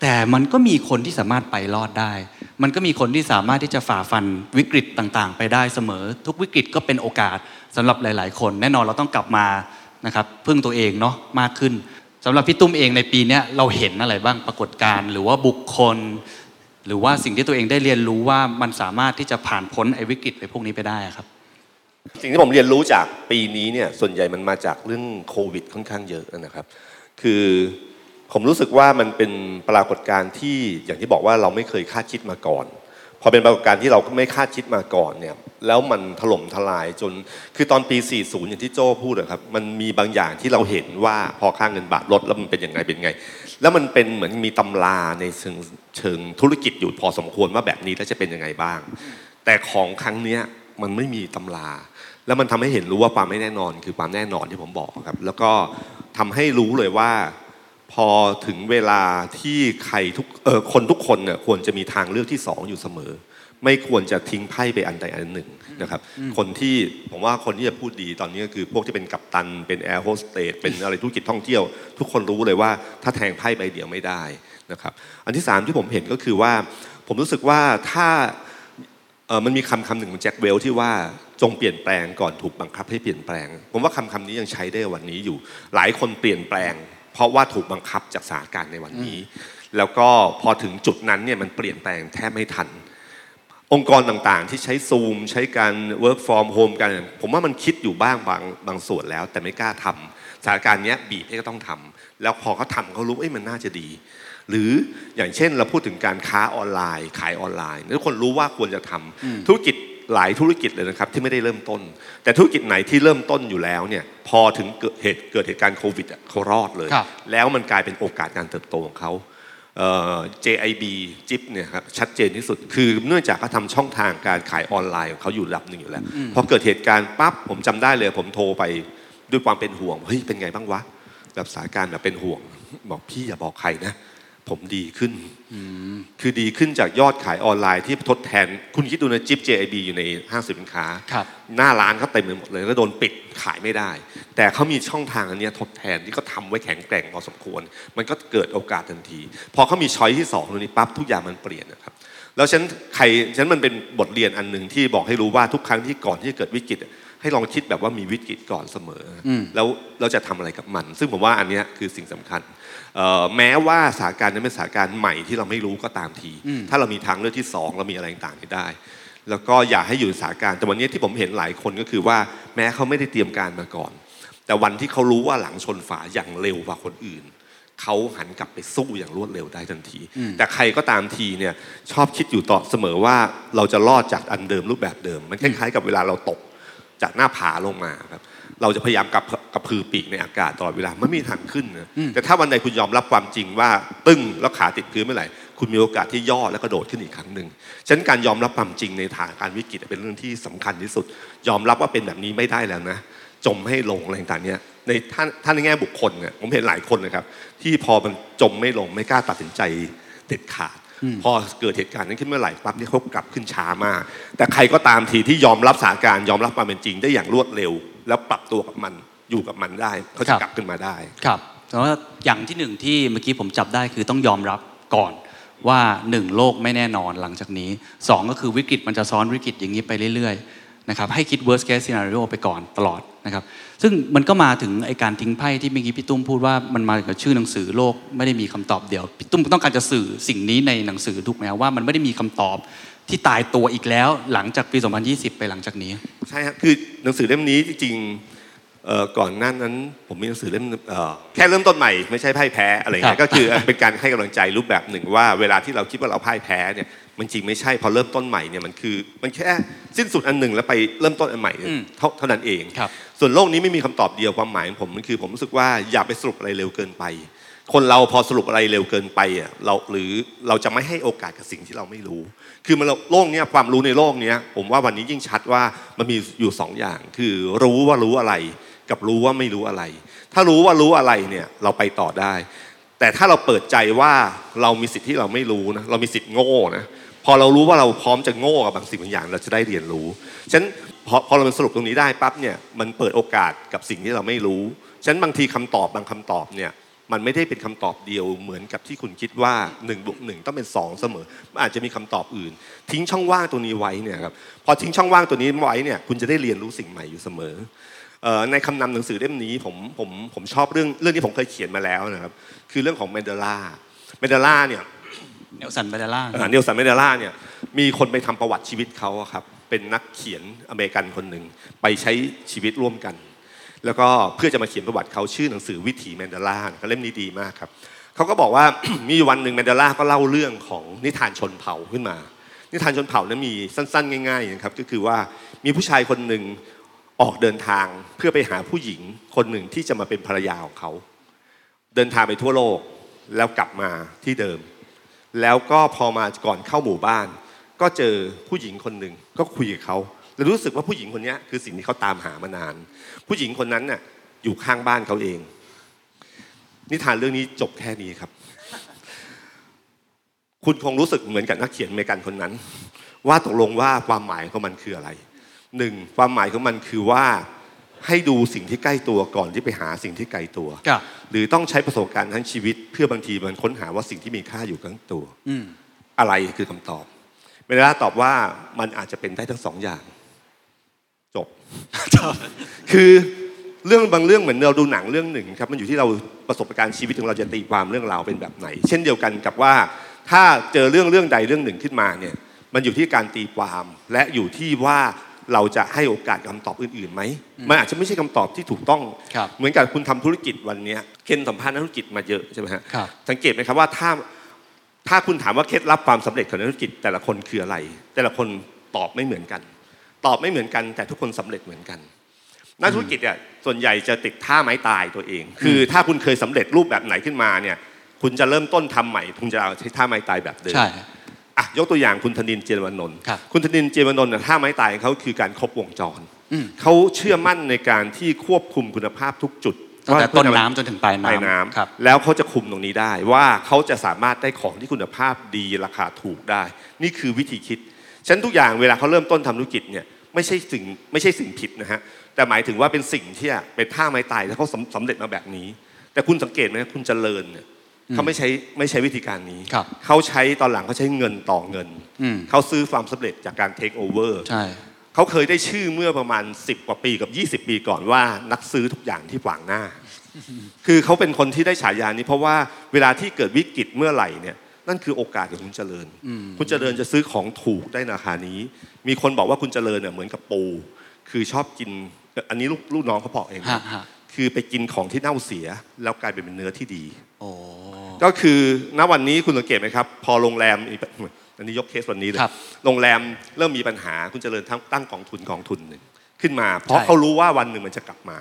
แต่มันก็มีคนที่สามารถไปรอดได้ มันก็มีคนที่สามารถที่จะฝ่าฟันวิกฤตต่างๆ ไปได้เสมอ ทุกวิกฤตก็เป็นโอกาสสำหรับหลาย ๆ คน แน่นอนเราต้องกลับมานะครับพึ่งตัวเองเนาะมากขึ้น สำหรับพี่ตุ้มเองในปีนี้เราเห็นอะไรบ้างปรากฏการณ์หรือว่าบุคคล หรือว่าสิ่งที่ตัวเองได้เรียนรู้ว่ามันสามารถที่จะผ่านพ้นไอ้วิกฤตไปพวกนี้ไปได้ครับ สิ่งที่ผมเรียนรู้จากปีนี้เนี่ยส่วนใหญ่มันมาจากเรื่องโควิดค่อนข้างเยอะนะครับ คือผมรู้สึกว่ามันเป็นปรากฏการณ์ที่อย่างที่บอกว่าเราไม่เคยคาดคิดมาก่อน พอเป็นปรากฏการณ์ที่เราไม่คาดคิดมาก่อนเนี่ยแล้วมันถล่มทลายจน คือตอนปี 40 อย่างที่โจ้พูดนะครับ มันมีบางอย่างที่เราเห็นว่าพอค่างเงินบาทลดแล้วมันเป็นยังไงเป็นไง แล้วมันเป็นเหมือนมีตำราในเชิงเชิงธุรกิจอยู่พอสมควรว่าแบบนี้แล้วจะเป็นยังไงบ้าง แต่ของครั้งเนี้ยมันไม่มีตำรา แล้วมันทำให้เห็นรู้ว่าความไม่แน่นอน คือความแน่นอนที่ผมบอกครับ แล้วก็ทำให้รู้เลยว่า พอถึงเวลาที่ใครทุกเออคนทุกคนเนี่ยควรจะมีทางเลือกที่สองอยู่เสมอ ไม่ควรจะทิ้งไพ่ไปอันใดอันหนึ่งนะครับ คนที่ผมว่าคนที่จะพูดดีตอนนี้ก็คือพวกที่เป็นกัปตัน เป็นแอร์โฮสเตสเป็นอะไรธุรกิจท่องเที่ยว ทุกคนรู้เลยว่าถ้าแทงไพ่ใบเดียวไม่ได้นะครับอันที่สามที่ผมเห็นก็คือว่า ผมรู้สึกว่าถ้าเออมันมีคำคำหนึ่งของแจ็คเวลที่ว่าจงเปลี่ยนแปลงก่อนถูกบังคับให้เปลี่ยนแปลง ผมว่าคำคำนี้ยังใช้ได้วันนี้อยู่ หลายคนเปลี่ยนแปลง เพราะว่าถูกบังคับจากสถานการณ์ในวันนี้ แล้วก็พอถึงจุดนั้นเนี่ยมันเปลี่ยนแปลงแทบไม่ทัน องค์กรต่างๆ ที่ใช้ซูม ใช้การ work from home กัน ผมว่ามันคิดอยู่บ้างบางบางส่วนแล้ว แต่ไม่กล้าทำสถานการณ์เนี้ยบีบให้ก็ต้องทำแล้วพอเขาทำเขารู้เอ้ยมันน่าจะดี หรืออย่างเช่นเราพูดถึงการค้าออนไลน์ ขายออนไลน์ทุกคนรู้ว่าควรจะทำธุรกิจ หลายธุรกิจเลยนะครับที่ไม่ได้เริ่มต้น แต่ธุรกิจไหนที่เริ่มต้นอยู่แล้วเนี่ยพอถึงเกิดเหตุเกิดเหตุการณ์โควิดอะเขารอดเลยครับแล้วมันกลายเป็นโอกาสการเติบโตของเขาเอ่อ JIB จิ๊บเนี่ยครับชัดเจนที่สุดคือเนื่องจากเขาทำช่องทางการขายออนไลน์ของเขาอยู่ระดับหนึ่งอยู่แล้วพอเกิดเหตุการณ์ปั๊บผมจำได้เลย ผมโทรไปด้วยความเป็นห่วงเฮ้ยเป็นไงบ้างวะแบบสถานการณ์แบบเป็นห่วง บอกพี่อย่าบอกใครนะ ผมดีขึ้น คือดีขึ้นจากยอดขายออนไลน์ที่ทดแทน คุณคิดดูนะจิ๊บ JIB อยู่ในห้างสินค้าครับหน้าร้านเขาเต็มไปหมดเลยแล้วโดนปิดขายไม่ได้ แต่เขามีช่องทางอันเนี้ยทดแทนที่เขาทำไว้แข็งแกร่งพอสมควร มันก็เกิดโอกาสทันที พอเขามีช้อยที่สองตรงนี้ปั๊บทุกอย่างมันเปลี่ยนนะครับ แล้วฉันใครฉันมันเป็นบทเรียนอันหนึ่งที่บอกให้รู้ว่าทุกครั้งที่ก่อนที่จะเกิดวิกฤตอะให้ลองคิดแบบว่ามีวิกฤตก่อนเสมออมแล้วเราจะทำอะไรกับมัน ซึ่งผมว่าอันเนี้ยคือสิ่งสำคัญเอ่อ แม้ว่าสถานการณ์นั้นเป็นสถานการณ์ใหม่ที่เราไม่รู้ก็ตามที ถ้าเรามีทางเลือกที่สองเรามีอะไรต่างๆที่ได้ แล้วก็อย่าให้อยู่ในสถานการณ์แต่วันนี้ที่ผมเห็นหลายคนก็คือว่าแม้เขาไม่ได้เตรียมการมาก่อน แต่วันที่เขารู้ว่าหลังชนฝาอย่างเร็วกว่าคนอื่นเขาหันกลับไปสู้อย่างรวดเร็วได้ทันที แต่ใครก็ตามทีเนี่ยชอบคิดอยู่ต่อเสมอว่าเราจะรอดจากอันเดิมรูปแบบเดิม มันคล้ายๆกับเวลาเราตกจากหน้าผาลงมาครับ เราจะพยายามกับกระพือปีกในอากาศตลอดเวลามันไม่มีทางขึ้นนะแต่ถ้าวันใดคุณยอมรับความจริงว่าตึ้งแล้วขาติดพื้นเมื่อไหร่คุณมีโอกาสที่ย่อแล้วก็โดดขึ้นอีกครั้งหนึ่งฉะนั้นการยอมรับความจริงในฐานการวิกฤตเป็นเรื่องที่สำคัญที่สุด ยอมรับว่าเป็นแบบนี้ไม่ได้แล้วนะ จมให้ลงอะไรต่างๆเนี่ยในท่านท่านในแง่บุคคลเนี่ยผมเห็นหลายคนนะครับ ที่พอมันจมไม่ลงไม่กล้าตัดสินใจเด็ดขาด พอเกิดเหตุการณ์นั้นขึ้นเมื่อไหร่ปั๊บเนี่ยเขากลับขึ้นช้ามาก แต่ใครก็ตามทีที่ยอมรับสถานการณ์ยอมรับความเป็นจริงได้อย่างรวดเร็ว แล้วปรับตัวกับมันอยู่กับมันได้เขาจะกลับขึ้นมาได้ครับแต่ว่าอย่างที่หนึ่งที่เมื่อกี้ผมจับได้คือต้องยอมรับก่อนว่าหนึ่งโลกไม่แน่นอนหลังจากนี้สองก็คือวิกฤตมันจะซ้อนวิกฤตอย่างนี้ไปเรื่อยๆนะครับให้คิด worst case scenario ไปก่อนตลอดนะครับซึ่งมันก็มาถึงไอการทิ้งไพ่ที่เมื่อกี้พี่ตุ้มพูดว่ามันมากับชื่อหนังสือโลกไม่ได้มีคำตอบเดียวพี่ตุ้มต้องการจะสื่อสิ่งนี้ในหนังสือถูกไหมว่ามันไม่ได้มีคำตอบ ที่ตายตัวอีกแล้วหลังจากปี 2020 ไปหลังจากนี้ ใช่ครับคือหนังสือเล่มนี้จริงๆเอ่อก่อนหน้านั้น ผมมีหนังสือเล่มเอ่อแค่เริ่มต้นใหม่ไม่ใช่พ่ายแพ้อะไรครัเงี้บยก็คือเป็นการให้กำลังใจรูปแบบหนึ่งว่าเวลาที่เราคิดว่าเราพ่ายแพ้เนี่ยมันจริงไม่ใช่พอเริ่มต้นใหม่เนี่ยมันคือมันแค่สิ้นสุดอันหนึ่งแล้วไปเริ่มต้นอันใหม่เท่าเท่านั้นเองครับส่วนโลกนี้ไม่มีคำตอบเดียวความหมายของผมมันคือผมรู้สึกว่าอย่าไปสรุปอะไรเร็วเกินไป คนเราพอสรุปอะไรเร็วเกินไปอะเราหรือเราจะไม่ให้โอกาสกับสิ่งที่เราไม่รู้ คือมันโลกเนี้ยความรู้ในโลกเนี้ยผมว่าวันนี้ยิ่งชัดว่ามันมีอยู่สองอย่าง คือรู้ว่ารู้อะไร กับรู้ว่าไม่รู้อะไร ถ้ารู้ว่ารู้อะไรเนี่ยเราไปต่อได้ แต่ถ้าเราเปิดใจว่าเรามีสิทธิ์ที่เราไม่รู้นะเรามีสิทธิ์โง่นะพอเรารู้ว่าเราพร้อมจะโง่กับบางสิ่งบางอย่าง เราจะได้เรียนรู้ฉะนั้นพอพอเราสรุปตรงนี้ได้ปั๊บเนี่ยมันเปิดโอกาสกับสิ่งที่เราไม่รู้ฉะนั้นบางทีคำตอบบางคำตอบเนี่ย มันไม่ได้เป็นคำตอบเดียวเหมือนกับที่คุณคิดว่า1 บวก 1 ต้องเป็น 2 เสมอมันอาจจะมีคำตอบอื่น ทิ้งช่องว่างตัวนี้ไว้เนี่ยครับพอทิ้งช่องว่างตัวนี้ไว้เนี่ยคุณจะได้เรียนรู้สิ่งใหม่อยู่เสมอเอ่อในคำนำหนังสือเล่มนี้ผมผมผมชอบเรื่องเรื่องที่ผมเคยเขียนมาแล้วนะครับคือเรื่องของเมนเดล่าเมนเดล่าเนี่ยเนลสัน แมนเดลาเนลสัน แมนเดลาเนี่ยมีคนไปทำประวัติชีวิตเขาอะครับเป็นนักเขียนอเมริกันคนหนึ่งไปใช้ชีวิตร่วมกัน แล้วก็เพื่อจะมาเขียนประวัติเขาชื่อหนังสือวิถีแมนเดลาเขาเล่มนี้ดีมากครับเขาก็บอกว่ามีวันหนึ่งแมนเดลาก็เล่าเรื่องของนิทานชนเผ่าขึ้นมา นิทานชนเผ่านั้นมีสั้นๆ ง่ายๆนะครับก็คือว่ามีผู้ชายคนหนึ่งออกเดินทางเพื่อไปหาผู้หญิงคนหนึ่งที่จะมาเป็นภรรยาของเขา เดินทางไปทั่วโลกแล้วกลับมาที่เดิม แล้วก็พอมาก่อนเข้าหมู่บ้าน ก็เจอผู้หญิงคนหนึ่งก็คุยกับเขา แล้วรู้สึกว่าผู้หญิงคนนี้คือสิ่งที่เขาตามหามานาน ผู้หญิงคนนั้นน่ะอยู่ข้างบ้านเขาเอง นิทานเรื่องนี้จบแค่นี้ครับ คุณคงรู้สึกเหมือนกับนักเขียนอเมริกันคนนั้น ว่าตกลงว่าความหมายของมันคืออะไรหนึ่งความหมายของมันคือว่าให้ดูสิ่งที่ใกล้ตัวก่อนที่ไปหาสิ่งที่ไกลตัวครับหรือต้องใช้ประสบการณ์ทั้งชีวิต เพื่อบางทีมันค้นหาว่าสิ่งที่มีค่าอยู่ข้างตัวอืมอะไรคือคำตอบเมเดล่าตอบว่ามันอาจจะเป็นได้ทั้งสองอย่าง จบ คือเรื่องบางเรื่องเหมือนเราดูหนังเรื่องหนึ่งครับมันอยู่ที่เราประสบการณ์ชีวิตของเราจะตีความเรื่องราวเป็นแบบไหน เช่นเดียวกันกับว่าถ้าเจอเรื่องเรื่องใดเรื่องหนึ่งขึ้นมาเนี่ยมันอยู่ที่การตีความ และอยู่ที่ว่าเราจะให้โอกาสคำตอบอื่นๆไหมมันอาจจะไม่ใช่คำตอบที่ถูกต้องครับเหมือนกับคุณทำธุรกิจวันเนี้ยเคนสัมภาษณ์นักธุรกิจมาเยอะใช่ไหมฮะครับสังเกตไหมครับว่าถ้าถ้าคุณถามว่าเคล็ดลับความสำเร็จของนักธุรกิจแต่ละคนคืออะไร แต่ละคนตอบไม่เหมือนกัน ตอบไม่เหมือนกัน แต่ทุกคนสำเร็จเหมือนกัน นักธุรกิจเนี่ยส่วนใหญ่จะติดท่าไม้ตายตัวเอง คือถ้าคุณเคยสำเร็จรูปแบบไหนขึ้นมาเนี่ยคุณจะเริ่มต้นทำใหม่คุณจะเอาใช้ท่าไม้ตายแบบเดิมใช่อะยกตัวอย่างคุณธนินทร์เจรวนนท์ครับคุณธนินทร์เจรวนนท์เนี่ยท่าไม้ตายของเขาคือการครบวงจรอืมเขาเชื่อมั่นในการที่ควบคุมคุณภาพทุกจุดตั้งแต่ว่าต้นน้ำจนถึงปลายปลายน้ำน้ำครับแล้วเขาจะคุมตรงนี้ได้ว่าเขาจะสามารถได้ของที่คุณภาพดีราคาถูกได้ นี่คือวิธีคิด ฉะนันทุกอย่างเวลาเขาเริ่มต้นทำธุรกิจเนี่ยไม่ใช่สิ่งไม่ใช่สิ่งผิดนะฮะแต่หมายถึงว่าเป็นสิ่งที่เป็นท่าไม้ตายแล้วเขาสำสำเร็จมาแบบนี้ แต่คุณสังเกตไหมคุณเจริญเนี่ยเขาไม่ใช้ไม่ใช้วิธีการนี้ครับเขาใช้ตอนหลังเขาใช้เงินต่อเงินอืมเขาซื้อความสำเร็จจากการเทคโอเวอร์ใช่เขาเคยได้ชื่อเมื่อประมาณ 10 กว่าปีกับ 20 ปีก่อนว่านักซื้อทุกอย่างที่ขวางหน้า คือเขาเป็นคนที่ได้ฉายานี้เพราะว่าเวลาที่เกิดวิกฤตเมื่อไหร่เนี่ย นั่นคือโอกาสของคุณเจริญ คุณเจริญจะซื้อของถูกได้ราคานี้ มีคนบอกว่าคุณเจริญเนี่ยเหมือนกับปู คือชอบกิน อันนี้ลูกลูกน้องเขาบอกเองนะฮะฮะคือไปกินของที่เน่าเสีย แล้วกลายเป็นเนื้อที่ดีโอ้ก็คือณวันนี้คุณสังเกตไหมครับ พอโรงแรมมีอันนี้ยกเคสวันนี้เลยครับโรงแรมเริ่มมีปัญหาคุณเจริญทั้งตั้งกองทุนกองทุนหนึ่งขึ้นมา เพราะใช่เขารู้ว่าวันหนึ่งมันจะกลับมา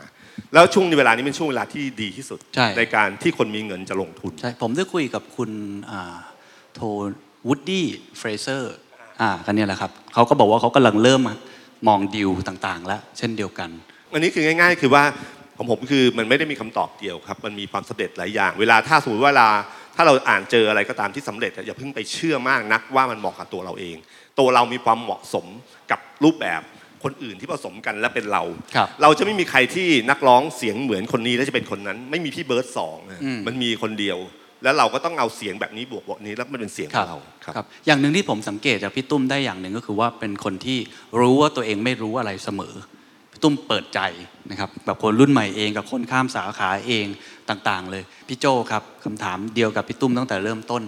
แล้วช่วงเวลานี้เป็นช่วงเวลาที่ดีที่สุดใช่การที่คนมีเงินจะลงทุนใช่ผมได้คุยกับคุณอ่า โทวูดดี้เฟรเซอร์อ่ากันเนี่ยแหละครับเขาก็บอกว่าเขากำลังเริ่มมองดิวต่างๆ แล้วเช่นเดียวกัน อันนี้คือง่าย ๆ คือว่าของผมคือมันไม่ได้มีคำตอบเดียวครับ มันมีความสำเร็จหลายอย่าง เวลาถ้าสมมติว่าเวลาถ้าเราอ่านเจออะไรก็ตามที่สำเร็จอะอย่าเพิ่งไปเชื่อมากนักว่ามันเหมาะกับตัวเราเอง ตัวเรามีความเหมาะสมกับรูปแบบคนอื่นที่ผสมกันและเป็นเราครับเราจะไม่มีใครที่นักร้องเสียงเหมือนคนนี้แล้วจะเป็นคนนั้น ไม่มีพี่เบิร์ดสองอะอืมมันมีคนเดียว แล้วเราก็ต้องเอาเสียงแบบนี้บวกบวกนี้แล้วมันเป็นเสียงของเราครับครับ อย่างหนึ่งที่ผมสังเกตจากพี่ตุ้มได้อย่างหนึ่งก็คือว่าเป็นคนที่รู้ว่าตัวเองไม่รู้อะไรเสมอพี่ตุ้มเปิดใจนะครับแบบคนรุ่นใหม่เองกับคนข้ามสาขาเองต่างๆ เลยพี่โจครับคำถามเดียวกับพี่ตุ้มตั้งแต่เริ่มต้น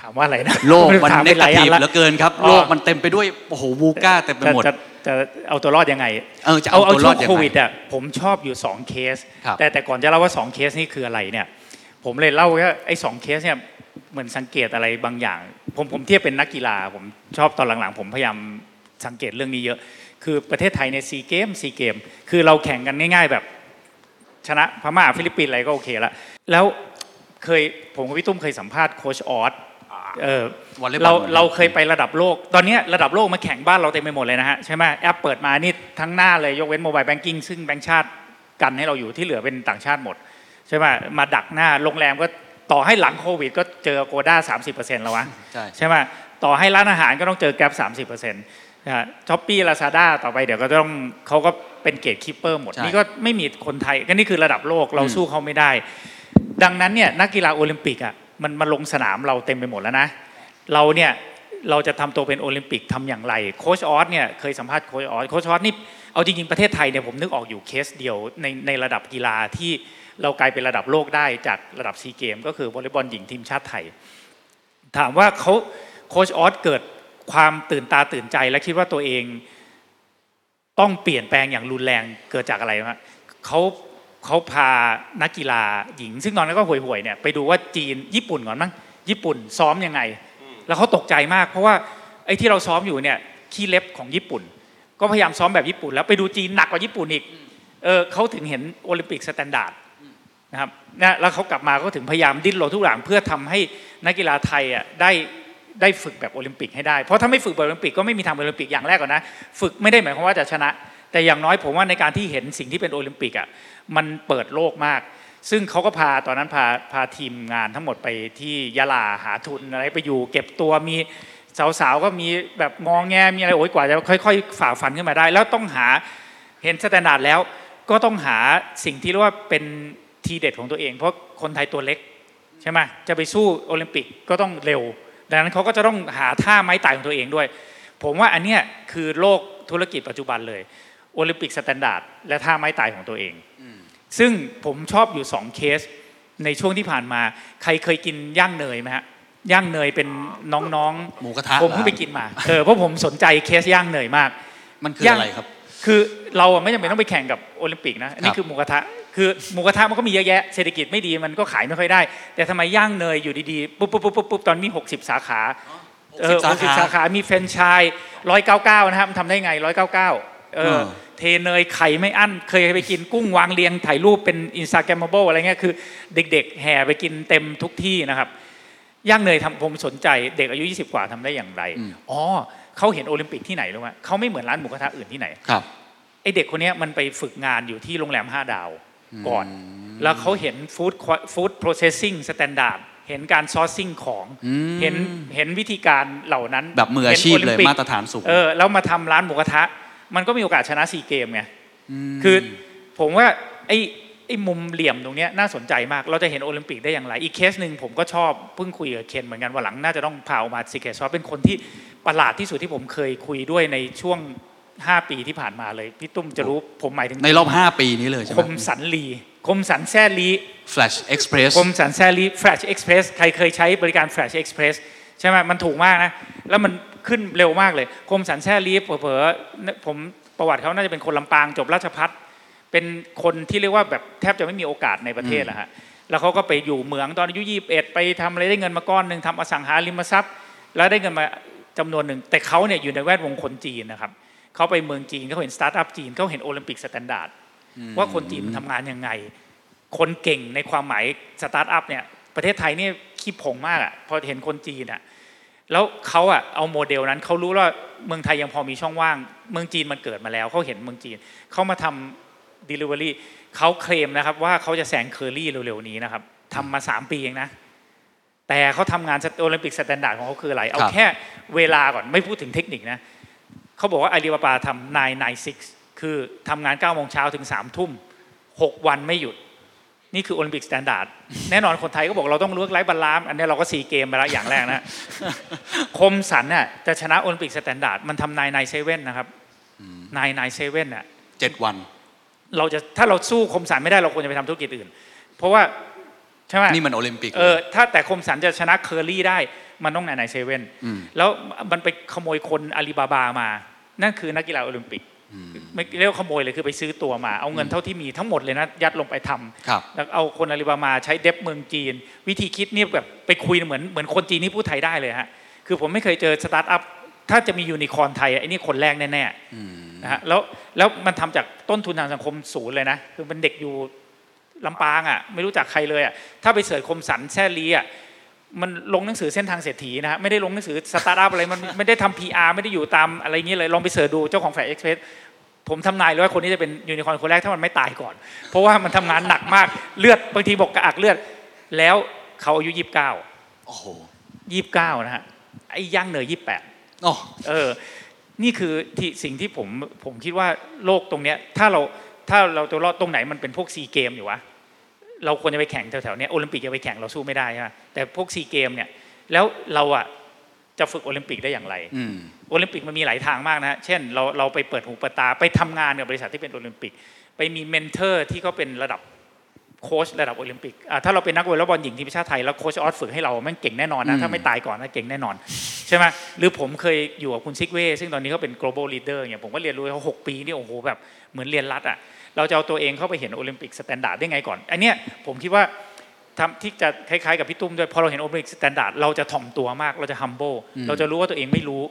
ถามว่าอะไรนะโลกมันถาเนไปกาหลายทีอัฟนละเหลือเกินครับอ๋อโลกมันเต็มไปด้วยโอ้โหวูก้าเต็มไปจะหมดจะจะเอาตัวรอดยังไง เออจะเอาตัวรอดยังไงช่วงโควิดอะผมชอบอยู่ 2 เคสครับแต่แต่ก่อนจะเล่าว่า 2 เคสนี่คืออะไรเนี่ย ผมเลยเล่าว่าไอ้สองเคสเนี่ยเหมือนสังเกตอะไรบางอย่าง ผมผมเทียบเป็นนักกีฬา ผมชอบตอนหลังๆ ผมพยายามสังเกตเรื่องนี้เยอะ คือประเทศไทยในซีเกมซีเกม คือเราแข่งกันง่ายๆแบบชนะพม่าฟิลิปปินส์อะไรก็โอเคละแล้วเคยผมกับพี่ตุ้มเคยสัมภาษณ์โค้ชออสเออวอลเลย์บอลเราเราเคยไประดับโลก ตอนเนี้ยระดับโลกมาแข่งบ้านเราเต็มไปหมดเลยนะฮะใช่ไหมแอปเปิดมานี่ทั้งหน้าเลยยกเว้น mobile banking ซึ่งแบงก์ชาติกันให้เราอยู่ที่เหลือเป็นต่างชาติหมด ใช่ไหมมาดักหน้าโรงแรมก็ต่อให้หลังโควิด ก็เจออโกด้าสามสิบเปอร์เซ็นต์แล้ววะใช่ใช่ไหมต่อให้ร้านอาหารก็ต้องเจอแกร็บสามสิบเปอร์เซ็นต์ช้อปปี้ลาซาด้าต่อไปเดี๋ยวก็ต้องเขาก็เป็น gatekeeper หมดใช่นี่ก็ไม่มีคนไทยก็นี่คือระดับโลกเราสู้เขาไม่ได้ ดังนั้นเนี่ยนักกีฬาโอลิมปิกอะมันมาลงสนามเราเต็มไปหมดแล้วนะ เราเนี่ยเราจะทำตัวเป็นโอลิมปิกทำอย่างไรโค้ชออสเนี่ยเคยสัมภาษณ์โค้ชออสโค้ชออสนี่เอาจริงๆประเทศไทยเนี่ยผมนึกออกอยู่เคสเดียวในในระดับกีฬาที่ เรากลายเป็นระดับโลกได้จากระดับซีเกมก็คือวอลเลย์บอลหญิงทีมชาติไทย ถามว่าเขาโค้ชออสเกิดความตื่นตาตื่นใจและคิดว่าตัวเองต้องเปลี่ยนแปลงอย่างรุนแรงเกิดจากอะไรฮะเขาเขาพานักกีฬาหญิง ซึ่งตอนนั้นก็ห่วยๆเนี่ยไปดูว่าจีนญี่ปุ่นก่อนมั้งญี่ปุ่นซ้อมยังไง แล้วเขาตกใจมาก เพราะว่าไอ้ที่เราซ้อมอยู่เนี่ยขี้เล็บของญี่ปุ่น ก็พยายามซ้อมแบบญี่ปุ่น แล้วไปดูจีนหนักกว่าญี่ปุ่นอีกเออเขาถึงเห็นโอลิมปิก standard นะครับนะแล้วเขากลับมาก็ถึงพยายามดิ้นรนทุกอย่างเพื่อทำให้นักกีฬาไทยอะได้ได้ฝึกแบบโอลิมปิกให้ได้ เพราะถ้าไม่ฝึกแบบโอลิมปิกก็ไม่มีทางโอลิมปิกอย่างแรกก่อนนะ ฝึกไม่ได้หมายความว่าจะชนะ แต่อย่างน้อยผมว่าในการที่เห็นสิ่งที่เป็นโอลิมปิกอะมันเปิดโลกมาก ซึ่งเขาก็พาตอนนั้นพาพาทีมงานทั้งหมดไปที่ยะลาหาทุนอะไรไปอยู่ เก็บตัวมีสาวๆก็มีแบบงองแงมีอะไรโอ้ยกว่าจะค่อยๆฝ่าฟันขึ้นมาได้ แล้วต้องหาเห็น standard แล้วก็ต้องหาสิ่งที่เรียกว่าเป็น ทีเด็ดของตัวเอง เพราะคนไทยตัวเล็กใช่ไหมจะไปสู้โอลิมปิกก็ต้องเร็ว ดังนั้นเขาก็จะต้องหาท่าไม้ตายของตัวเองด้วย ผมว่าอันเนี้ยคือโลกธุรกิจปัจจุบันเลยโอลิมปิก standard และท่าไม้ตายของตัวเอง ซึ่งผมชอบอยู่สองเคสในช่วงที่ผ่านมา ใครเคยกินย่างเนยไหมฮะย่างเนยเป็นน้องหมูกระทะๆผมเพิ่งไปกินมาเออเพราะผมสนใจเคสย่างเนยมาก มันคืออะไรครับ คือเราอะไม่จำเป็นต้องไปแข่งกับโอลิมปิกนะครับอันครันี้คือหมูกระทะคือหมูกระทะมันก็มีเยอะแยะเศรษฐกิจไม่ดีมันก็ขายไม่ค่อยได้ แต่ทำไมย่างเนยอยู่ดีๆปุ๊บปุ๊บปุ๊บปุ๊บปุ๊บตอนนี้60 สาขาเออ60สาขาสาขา มีแฟรนไชส์199นะครับมันทำได้ไง199เอเอออเทเนยไข่ไม่อั้น เคยไปกินกุ้งวางเรียงถ่ายรูปเป็น Instagrammable อะไรเงี้ยคือ เด็กๆ แห่ไปกินเต็มทุกที่นะครับย่างเนยทำผมสนใจ เด็กอายุ 20 กว่าทำได้อย่างไรอืมอ๋อ เขาเห็นโอลิมปิกที่ไหนรู้ไหมเขาไม่เหมือนร้านหมูกระทะอื่นที่ไหนครับไอเด็กคนเนี้ยมันไปฝึกงานอยู่ที่โรงแรม5ดาวก่อน แล้วเขาเห็น food food processing standard เห็นการ sourcing ของอืมเห็นเห็นวิธีการเหล่านั้นแบบมืออาชีพห็นโอลิมปิกมาตรฐานสูงเออแล้วมาทำร้านหมูกระทะ มันก็มีโอกาสชนะซีเกมไงคือผมว่าไอ้ไอ้มุมเหลี่ยมตรงเนี้ยน่าสนใจมาก เราจะเห็นโอลิมปิกได้อย่างไร อีกเคสหนึ่งผมก็ชอบเพิ่งคุยกับเคนเหมือนกันว่าหลังน่าจะต้องพาออกมา Secret Sauce เป็นคนที่ ประหลาดที่สุดที่ผมเคยคุยด้วยในช่วง5ปีที่ผ่านมาเลย พี่ตุ้มจะรู้ผมหมายถึงในรอบ5ปีนี้เลยใช่ไหคมมสันลีคมสันแซ่ลี Flash Express คมสันแซ่ลี Flash Express ใครเคยใช้บริการ Flash Express ใช่ไหมมันถูกมากนะ แล้วมันขึ้นเร็วมากเลยคมสันแซ่ลีเผลอๆผมประวัติเขาน่าจะเป็นคนลำปางจบราชพัฒเป็นคนที่เรียกว่าแบบแทบจะไม่มีโอกาสในประเทศแหละฮะแล้วเขาก็ไปอยู่เหมืองตอนอายุ21ไปทำอะไรได้เงินมาก้อนหนึ่งทำอสังหาริมทรัพย์ แล้วได้เงินมา จำนวนหนึ่ง แต่เขาเนี่ยอยู่ในแวดวงคนจีนนะครับเขาไปเมืองจีนเขาเห็นสตาร์ทอัพจีนเขาเห็นโอลิมปิก standard ว่าคนจีนมันทำงานยังไง คนเก่งในความหมายสตาร์ทอัพเนี่ยประเทศไทยเนี่ยขี้ผงมากอะ่ะพอเห็นคนจีนอะแล้วเขาอะเอาโมเดลนั้นเขารู้ว่าเมืองไทยยังพอมีช่องว่าง เมืองจีนมันเกิดมาแล้วเขาเห็นเมืองจีนเขามาทำ Delivery เขาเคลมนะครับว่าเขาจะแซงเคอรี่เร็วๆนี้นะครับทำมา 3 ปีเองนะ แต่เขาทำงานโอลิมปิก standard ของเขาคืออะไร เอาครับแค่เวลาก่อนไม่พูดถึงเทคนิคนะเขาบอกว่าอาลีบาบาทำ996คือทำงาน9โมงเช้าถึง3ทุ่ม6วันไม่หยุด นี่คือโอลิมปิก standard แน่นอนคนไทยก็บอกเราต้อง work life balance อันนี้เราก็ซีเกมไปแล้วอย่างแรกนะคมสันน่ะจะชนะโอลิมปิก standard มันทำ nine nine seven นะครับnine nine seven น่ะเจ็ดวัน เราจะถ้าเราสู้คมสันไม่ได้เราควรจะไปทำธุรกิจอื่น เพราะว่า ใช่ไหมนี่มันโอลิมปิกเออถ้าแต่คมสันจะชนะเคอรี่ได้มันต้อง nine nine seven อืมแล้วมันไปขโมยคนอาลีบาบามา นั่นคือนักกีฬาโอลิมปิกไม่เรียกว่าขโมยเลยคือไปซื้อตัวมา เอาเงินเท่าที่มีทั้งหมดเลยนะยัดลงไปทำครับแล้วเอาคนอาลีบาบาใช้ dev เมืองจีน วิธีคิดเนี่ยแบบไปคุยเหมือนเหมือนคนจีนที่พูดไทยได้เลยฮะคือผมไม่เคยเจอสตาร์ทอัพถ้าจะมียูนิคอร์นไทยอะไอ้นี่คนแรกแน่ๆนะฮะแล้วแล้วมันทำจากต้นทุนทางสังคมศูนย์เลยนะคือเป็นเด็กอยู่ ลำปางอะไม่รู้จักใครเลยอะถ้าไป search คมสันแซ่ลีอะมันลงหนังสือเส้นทางเศรษฐีนะฮะไม่ได้ลงหนังสือสตาร์ทอัพอะไรมันไม่ได้ทำ PR ไม่ได้อยู่ตามอะไรเงี้ยเลยลองไป search ดูเจ้าของ Flash Express ผมทำนายเลยว่าคนนี้จะเป็นยูนิคอร์นคนแรกถ้ามันไม่ตายก่อน เพราะว่ามันทำงานหนักมากเลือดบางทีบอกกระอักเลือด แล้วเขาอายุยี่สิบเก้าโอ้โหยี่สิบเก้านะฮะไอ้ย่างเหนือยี่สิบแปดโอ้เออ นี่คือที่สิ่งที่ผมผมคิดว่าโลกตรงเนี้ยถ้าเรา ถ้าเราจะรอดตรงไหนมันเป็นพวกซีเกมอยู่วะเราควรจะไปแข่งแถวๆเนี้ยโอลิมปิกจะไปแข่งเราสู้ไม่ได้ใช่ไหมแต่พวกซีเกมเนี่ยแล้วเราอะจะฝึกโอลิมปิกได้อย่างไรอืมโอลิมปิกมันมีหลายทางมากนะฮะเช่นเราเราไปเปิดหูเปิดตาไปทำงานกับบริษัทที่เป็นโอลิมปิก ไปมี mentor ที่เขาเป็นระดับโค้ชระดับโอลิมปิกอะถ้าเราเป็นนักวอลเลย์บอลหญิงทีมชาติไทยแล้วโค้ชออสฝึกให้เราแม่งเก่งแน่นอนนะอืมถ้าไม่ตายก่อนนะเก่งแน่นอนใช่ไหมหรือผมเคยอยู่กับคุณซิกเว่ซึ่งตอนนี้เขาเป็น global leader เนี่ยผมก็เรียนรู้เขาหกปีนี่โอ้โหแบบ เหมือนเรียนลัดอะเราจะเอาตัวเองเข้าไปเห็นโอลิมปิก standard ได้ไงก่อนอันเนี้ยผมคิดว่าทำที่จะคล้ายๆกับพี่ตุ้มด้วยพอเราเห็นโอลิมปิก standard เราจะถ่อมตัวมากเราจะ humble เราจะรู้ว่าตัวเองไม่รู้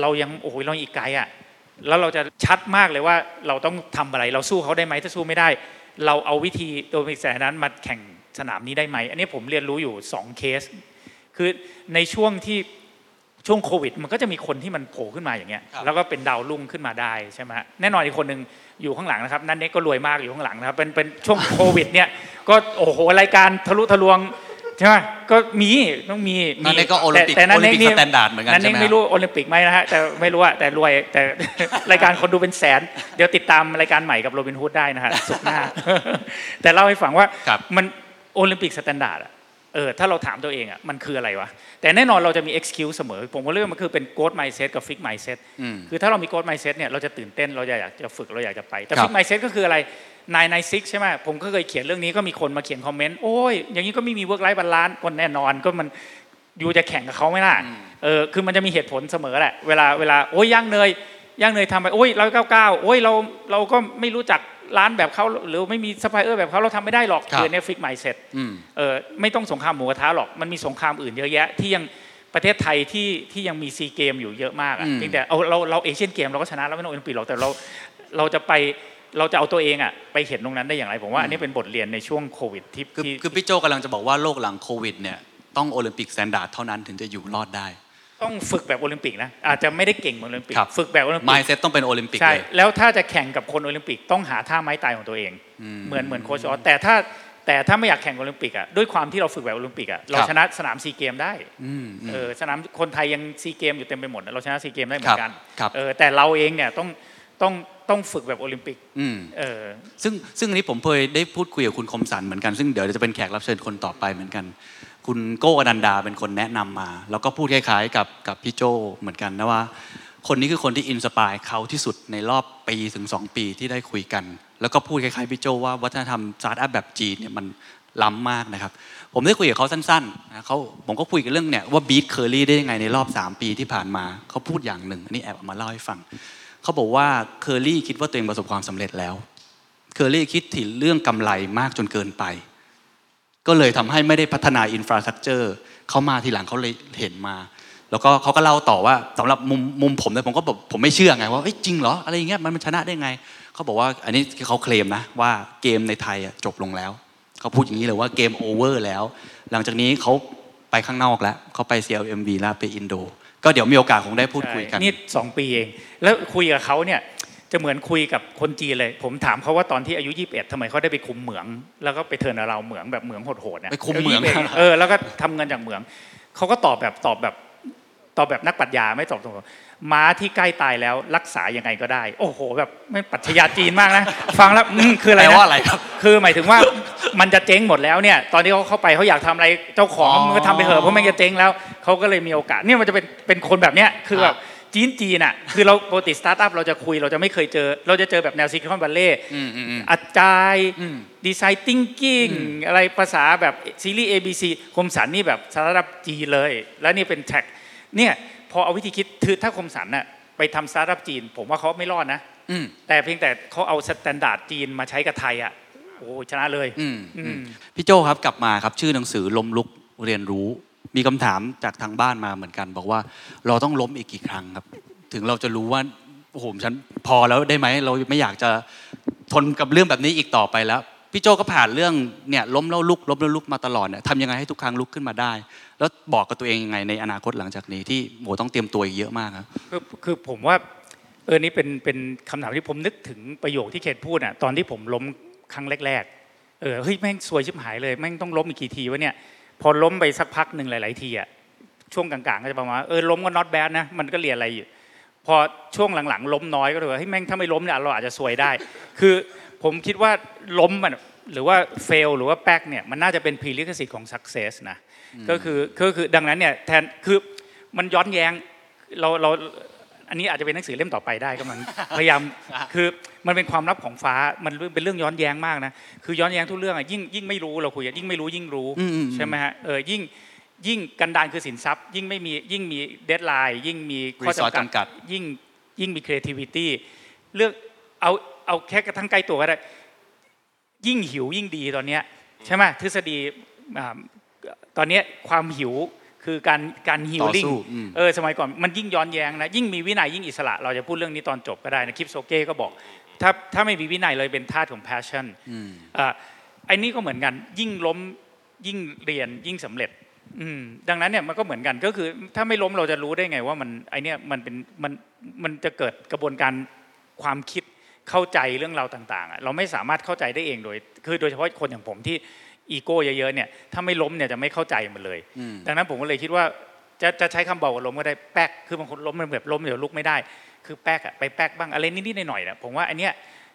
เรายังโอ้โหเรายังอีกไกลอะแล้วเราจะชัดมากเลยว่าเราต้องทำอะไรเราสู้เขาได้ไหมถ้าสู้ไม่ได้ เราเอาวิธีโดมิกแสนั้นมาแข่งสนามนี้ได้ไหมอันนี้ผมเรียนรู้อยู่ 2 เคส คือในช่วงที่ช่วงโควิด มันก็จะมีคนที่มันโผล่ขึ้นมาอย่างเงี้ยครับแล้วก็เป็นดาวรุ่งขึ้นมาได้ใช่ไหมฮะแน่นอนอีกคนหนึ่ง อยู่ข้างหลังนะครับนั่นเน็กก็รวยมากอยู่ข้างหลังนะครับเป็นเป็นช่วงโควิดเนี่ยก็โอ้โหรายการทะลุทะลวงใช่ไหมก็มีต้องมีนั่นเน็กก็โอลิมปิกแต่แต่นั่นเน็กโอลิมปิกนี่สแตนดาร์ดเหมือนกันนั่นเน็กใช่ไหมไม่รู้โอลิมปิกไหมนะฮะแต่ไม่รู้อะแต่รวยแต่รายการคนดูเป็นแสน เดี๋ยวติดตามรายการใหม่กับโรบินฮูดได้นะฮะศุกร์หน้า แต่เล่าให้ฟังว่าครับมันโอลิมปิก standard อะ เออถ้าเราถามตัวเองอะมันคืออะไรวะแต่แน่นอนเราจะมี excuse เสมอ ผมก็เรื่องมันคือเป็น growth mindset กับ fix mindset อืมคือถ้าเรามี growth mindset เนี่ยเราจะตื่นเต้นเราอยากจะฝึกเราอยากจะไปแต่ครับ fix mindset ก็คืออะไร nine nine six ใช่ไหมผมก็เคยเขียนเรื่องนี้ก็มีคนมาเขียนคอมเมนต์โอ้ยอย่างนี้ก็ไม่มี work life balance ก็แน่นอนก็มันอยู่จะแข่งกับเขาไหมล่ะเออคือมันจะมีเหตุผลเสมอแหละเวลาเวลาโอ้ยย่างเนยย่างเนยทำไปโอ้ยร้อยเก้าเก้าโอ้ยเราเราก็ไม่รู้จัก ร้านแบบเขาหรือไม่มีซัพพลายเออร์แบบเขาเราทำไม่ได้หรอกครับคือเนี่ย fix mindset อืมเออไม่ต้องสงครามหมูกระทะหรอกมันมีสงครามอื่นเยอะแยะที่ยังประเทศไทยที่ที่ยังมีซีเกมอยู่เยอะมากอะอืมเพียงแต่เอาเราเราเอเชียนเกมเราก็ชนะแล้วไม่ต้องโอลิมปิกหรอกแต่เราเราจะไปเราจะเอาตัวเองอะไปเห็นตรงนั้นได้อย่างไรผมว่าอันนี้เป็นบทเรียนในช่วงโควิดที่คือที่คือพี่โจกำลังจะบอกว่าโลกหลังโควิดเนี่ยต้องโอลิมปิก standard เท่านั้นถึงจะอยู่รอดได้ ต้องฝึกแบบโอลิมปิกกนะอาจจะไม่ได้เก่งเหมือนโอลิมปิกครับฝึกแบบโอลิมปิ mindset ต้องเป็นโอลิมปิกใช่เลยแล้วถ้าจะแข่งกับคนโอลิมปิกต้องหาท่าไม้ตายของตัวเองอืมเหมือนเหมือนโค้ชออสแต่ถ้าแต่ถ้าไม่อยากแข่งโอลิมปิกอะด้วยความที่เราฝึกแบบโอลิมปิกอะเราครับชนะสนามซีเกมได้อืมอืมเออสนามคนไทยยังซีเกมอยู่เต็มไปหมดนะเราชนะซีเกมได้เหมือนกันครับเออแต่เราเองเนี่ยต้องต้องต้องฝึกแบบโอลิมปิกอืมเออซึ่งซึ่งอันนี้ผมเคยได้พูดคุยกับคุณคมสันเหมือนกันซึ่งเดี๋ยวจะเป็นแขกรับเชิญคนต่อไปเหมือนกัน คุณโก้อนันดาเป็นคนแนะนำมา แล้วก็พูดคล้ายๆ กับกับพี่โจเหมือนกันนะว่า คนนี้คือคนที่ inspire เขาที่สุดในรอบปีถึง 2 ปีที่ได้คุยกัน แล้วก็พูดคล้ายๆพี่โจว่าวัฒนธรรมสตาร์ทอัพแบบจีนเนี่ยมันล้ำมากนะครับ ผมได้คุยกับเขาสั้นๆนะเขาผมก็คุยกันเรื่องเนี่ยว่า beat เคอรี่ได้ยังไงในรอบ 3 ปีที่ผ่านมาเขาพูดอย่างหนึ่งอันนี้แอบเอามาเล่าให้ฟังเขาบอกว่าเคอรี่คิดว่าตัวเองประสบความสำเร็จแล้วเคอรี่คิดถึงเรื่องกำไรมากจนเกินไป ก็เลยทำให้ไม่ได้พัฒนาอินฟราสตรักเจอร์เขามาทีหลังเขาเลยเห็นมา แล้วก็เขาก็เล่าต่อว่าสำหรับมุมมุมผมเนี่ยผมก็แบบผมไม่เชื่อไงว่าเอ้จริงเหรออะไรอย่างเงี้ยมันมันชนะได้ไงเขาบอกว่าอันนี้เขาเคลมนะว่าเกมในไทยจบลงแล้วเขาพูดอย่างนี้เลยว่าเกมโอเวอร์แล้ว หลังจากนี้เขาไปข้างนอกแล้วเขาไป CLMV แล้วไปอินโด ก็เดี๋ยวมีโอกาสคงได้พูดคุยกันนี่สองปีเอง แล้วคุยกับเขาเนี่ย จะเหมือนคุยกับคนจีนเลย ผมถามเขาว่าตอนที่อายุ 21ทำไมเขาได้ไปคุมเหมือง แล้วก็ไปเทิร์นเราเหมืองแบบเหมืองโหดๆเนี่ยไปคุมเหมืองายุ21เออแล้วก็ทำเงินจากเหมืองเขาก็ตอบแบบตอบแบบตอบแบบนักปรัชญาไม่ตอบตรงๆม้าที่ใกล้ตายแล้วรักษายังไงก็ได้ โอ้โห แบบไม่ปรัชญาจีนมากนะ ฟังแล้วอืมคืออะไรแปลนะว่าอะไรครับ คือหมายถึงว่ามันจะเจ๊งหมดแล้วเนี่ย ตอนที่เขาเข้าไปเขาอยากทำอะไรเจ้าของอ๋อมันก็ทำไปเถอะเพราะมันจะเจ๊งแล้วเขาก็เลยมีโอกาสเนี่ยมันจะเป็นเป็นคนแบบเนี้ยคือแบบ จีนจีนอะคือเราปกติสตาร์ทอัพเราจะคุยเราจะไม่เคยเจอ เราจะเจอแบบแนวซิลิคอนวัลเลย์อืมอืมอืม agile อืม design thinking อะไรภาษาแบบซีรีส์ ABC คมสันนี่แบบสารรับจีนเลย แล้วนี่เป็นแท็กเนี่ยพอเอาวิธีคิดคือถ้าคมสันน่ะไปทำสตาร์ทอัพจีน ผมว่าเขาไม่รอดนะอืมแต่เพียงแต่เขาเอา standard จีนมาใช้กับไทยอะโอ้ชนะเลยอืมอืมอืมพี่โจครับกลับมาครับชื่อหนังสือล้มลุกเรียนรู้ มีคำถามจากทางบ้านมาเหมือนกัน บอกว่าเราต้องล้มอีกกี่ครั้งครับ ถึงเราจะรู้ว่าโอ้โหฉันพอแล้วได้ไหมเราไม่อยากจะทนกับเรื่องแบบนี้อีกต่อไปแล้วพี่โจก็ผ่านเรื่องเนี่ยล้มแล้วลุกล้มแล้วลุกมาตลอดเนี่ยทำยังไงให้ทุกครั้งลุกขึ้นมาได้ แล้วบอกกับตัวเองยังไงในอนาคตหลังจากนี้ที่โหต้องเตรียมตัวอีกเยอะมากครับคือคือผมว่าเออนี่เป็นเป็นคำถามที่ผมนึกถึงประโยคที่เคนพูดอะตอนที่ผมล้มครั้งแรกๆเออเฮ้ยแม่งซวยชิบหายเลยแม่งต้องล้มอีกกี่ทีวะเนี่ย พอล้มไปสักพักหนึ่งหลาย ๆ ทีอะช่วงกลางๆก็จะประมาณว่าเออล้มก็ not bad นะมันก็เรียนอะไรอยู่พอช่วงหลังๆ ล้มน้อยก็เลยว่าเฮ้ยแม่งถ้าไม่ล้มเนี่ยเราอาจจะซวยได้ คือผมคิดว่าล้มมันหรือว่า fail หรือว่าแป๊กเนี่ยมันน่าจะเป็น prerequisite ของ success นะก็คือก็คือดังนั้นเนี่ยแทนคือมันย้อนแย้งเราเรา อันนี้อาจจะเป็นหนังสือเล่มต่อไปได้ก็มันพยายามคือมันเป็นความลับของฟ้ามันเป็นเรื่องย้อนแย้งมากนะคือย้อนแย้งทุกเรื่องอะยิ่งยิ่งไม่รู้เราคุยอะยิ่งไม่รู้ยิ่งรู้อืมอืมใช่ไหมฮะเออยิ่งยิ่งกันดารคือสินทรัพย์ ยิ่งไม่มียิ่งมี deadline ยิ่งมีข้อ Resource จำกัดจำกัดยิ่งยิ่งมี creativity เลือกเอาเอาแค่กระทั่งใกล้ตัวก็ได้ยิ่งหิวยิ่งดีตอนเนี้ยใช่ไหมทฤษฎีอ่าตอนเนี้ยความหิว คือการการ healing ต่อสู้อืมเออสมัยก่อนมันยิ่งย้อนแย้งนะยิ่งมีวินัยยิ่งอิสระ เราจะพูดเรื่องนี้ตอนจบก็ได้นะคิปโชเก้ก็บอก ถ้าถ้าไม่มีวินัยเลยเป็นทาสของ passion อืมอ่าไอ้นี่ก็เหมือนกันยิ่งล้มยิ่งเรียนยิ่งสำเร็จอืมดังนั้นเนี่ยมันก็เหมือนกันก็คือ ถ้าไม่ล้มเราจะรู้ได้ไงว่ามันไอเนี่ยมันเป็นมันมันจะเกิดกระบวนการความคิดเข้าใจเรื่องราวต่างๆอะเราไม่สามารถเข้าใจได้เองโดย คือโดยเฉพาะคนอย่างผมที่ อีโก้เยอะๆเนี่ยถ้าไม่ล้มเนี่ยจะไม่เข้าใจมันเลยอืมดังนั้นผมก็เลยคิดว่าจะจะใช้คำเบากว่าล้มก็ได้แป๊กคือบางคนล้มมันแบบล้มเดี๋ยวลุกไม่ได้ คือแป๊กอะไปแป๊กบ้างอะไรนิดๆหน่อยๆนะผมว่าอันเนี้ย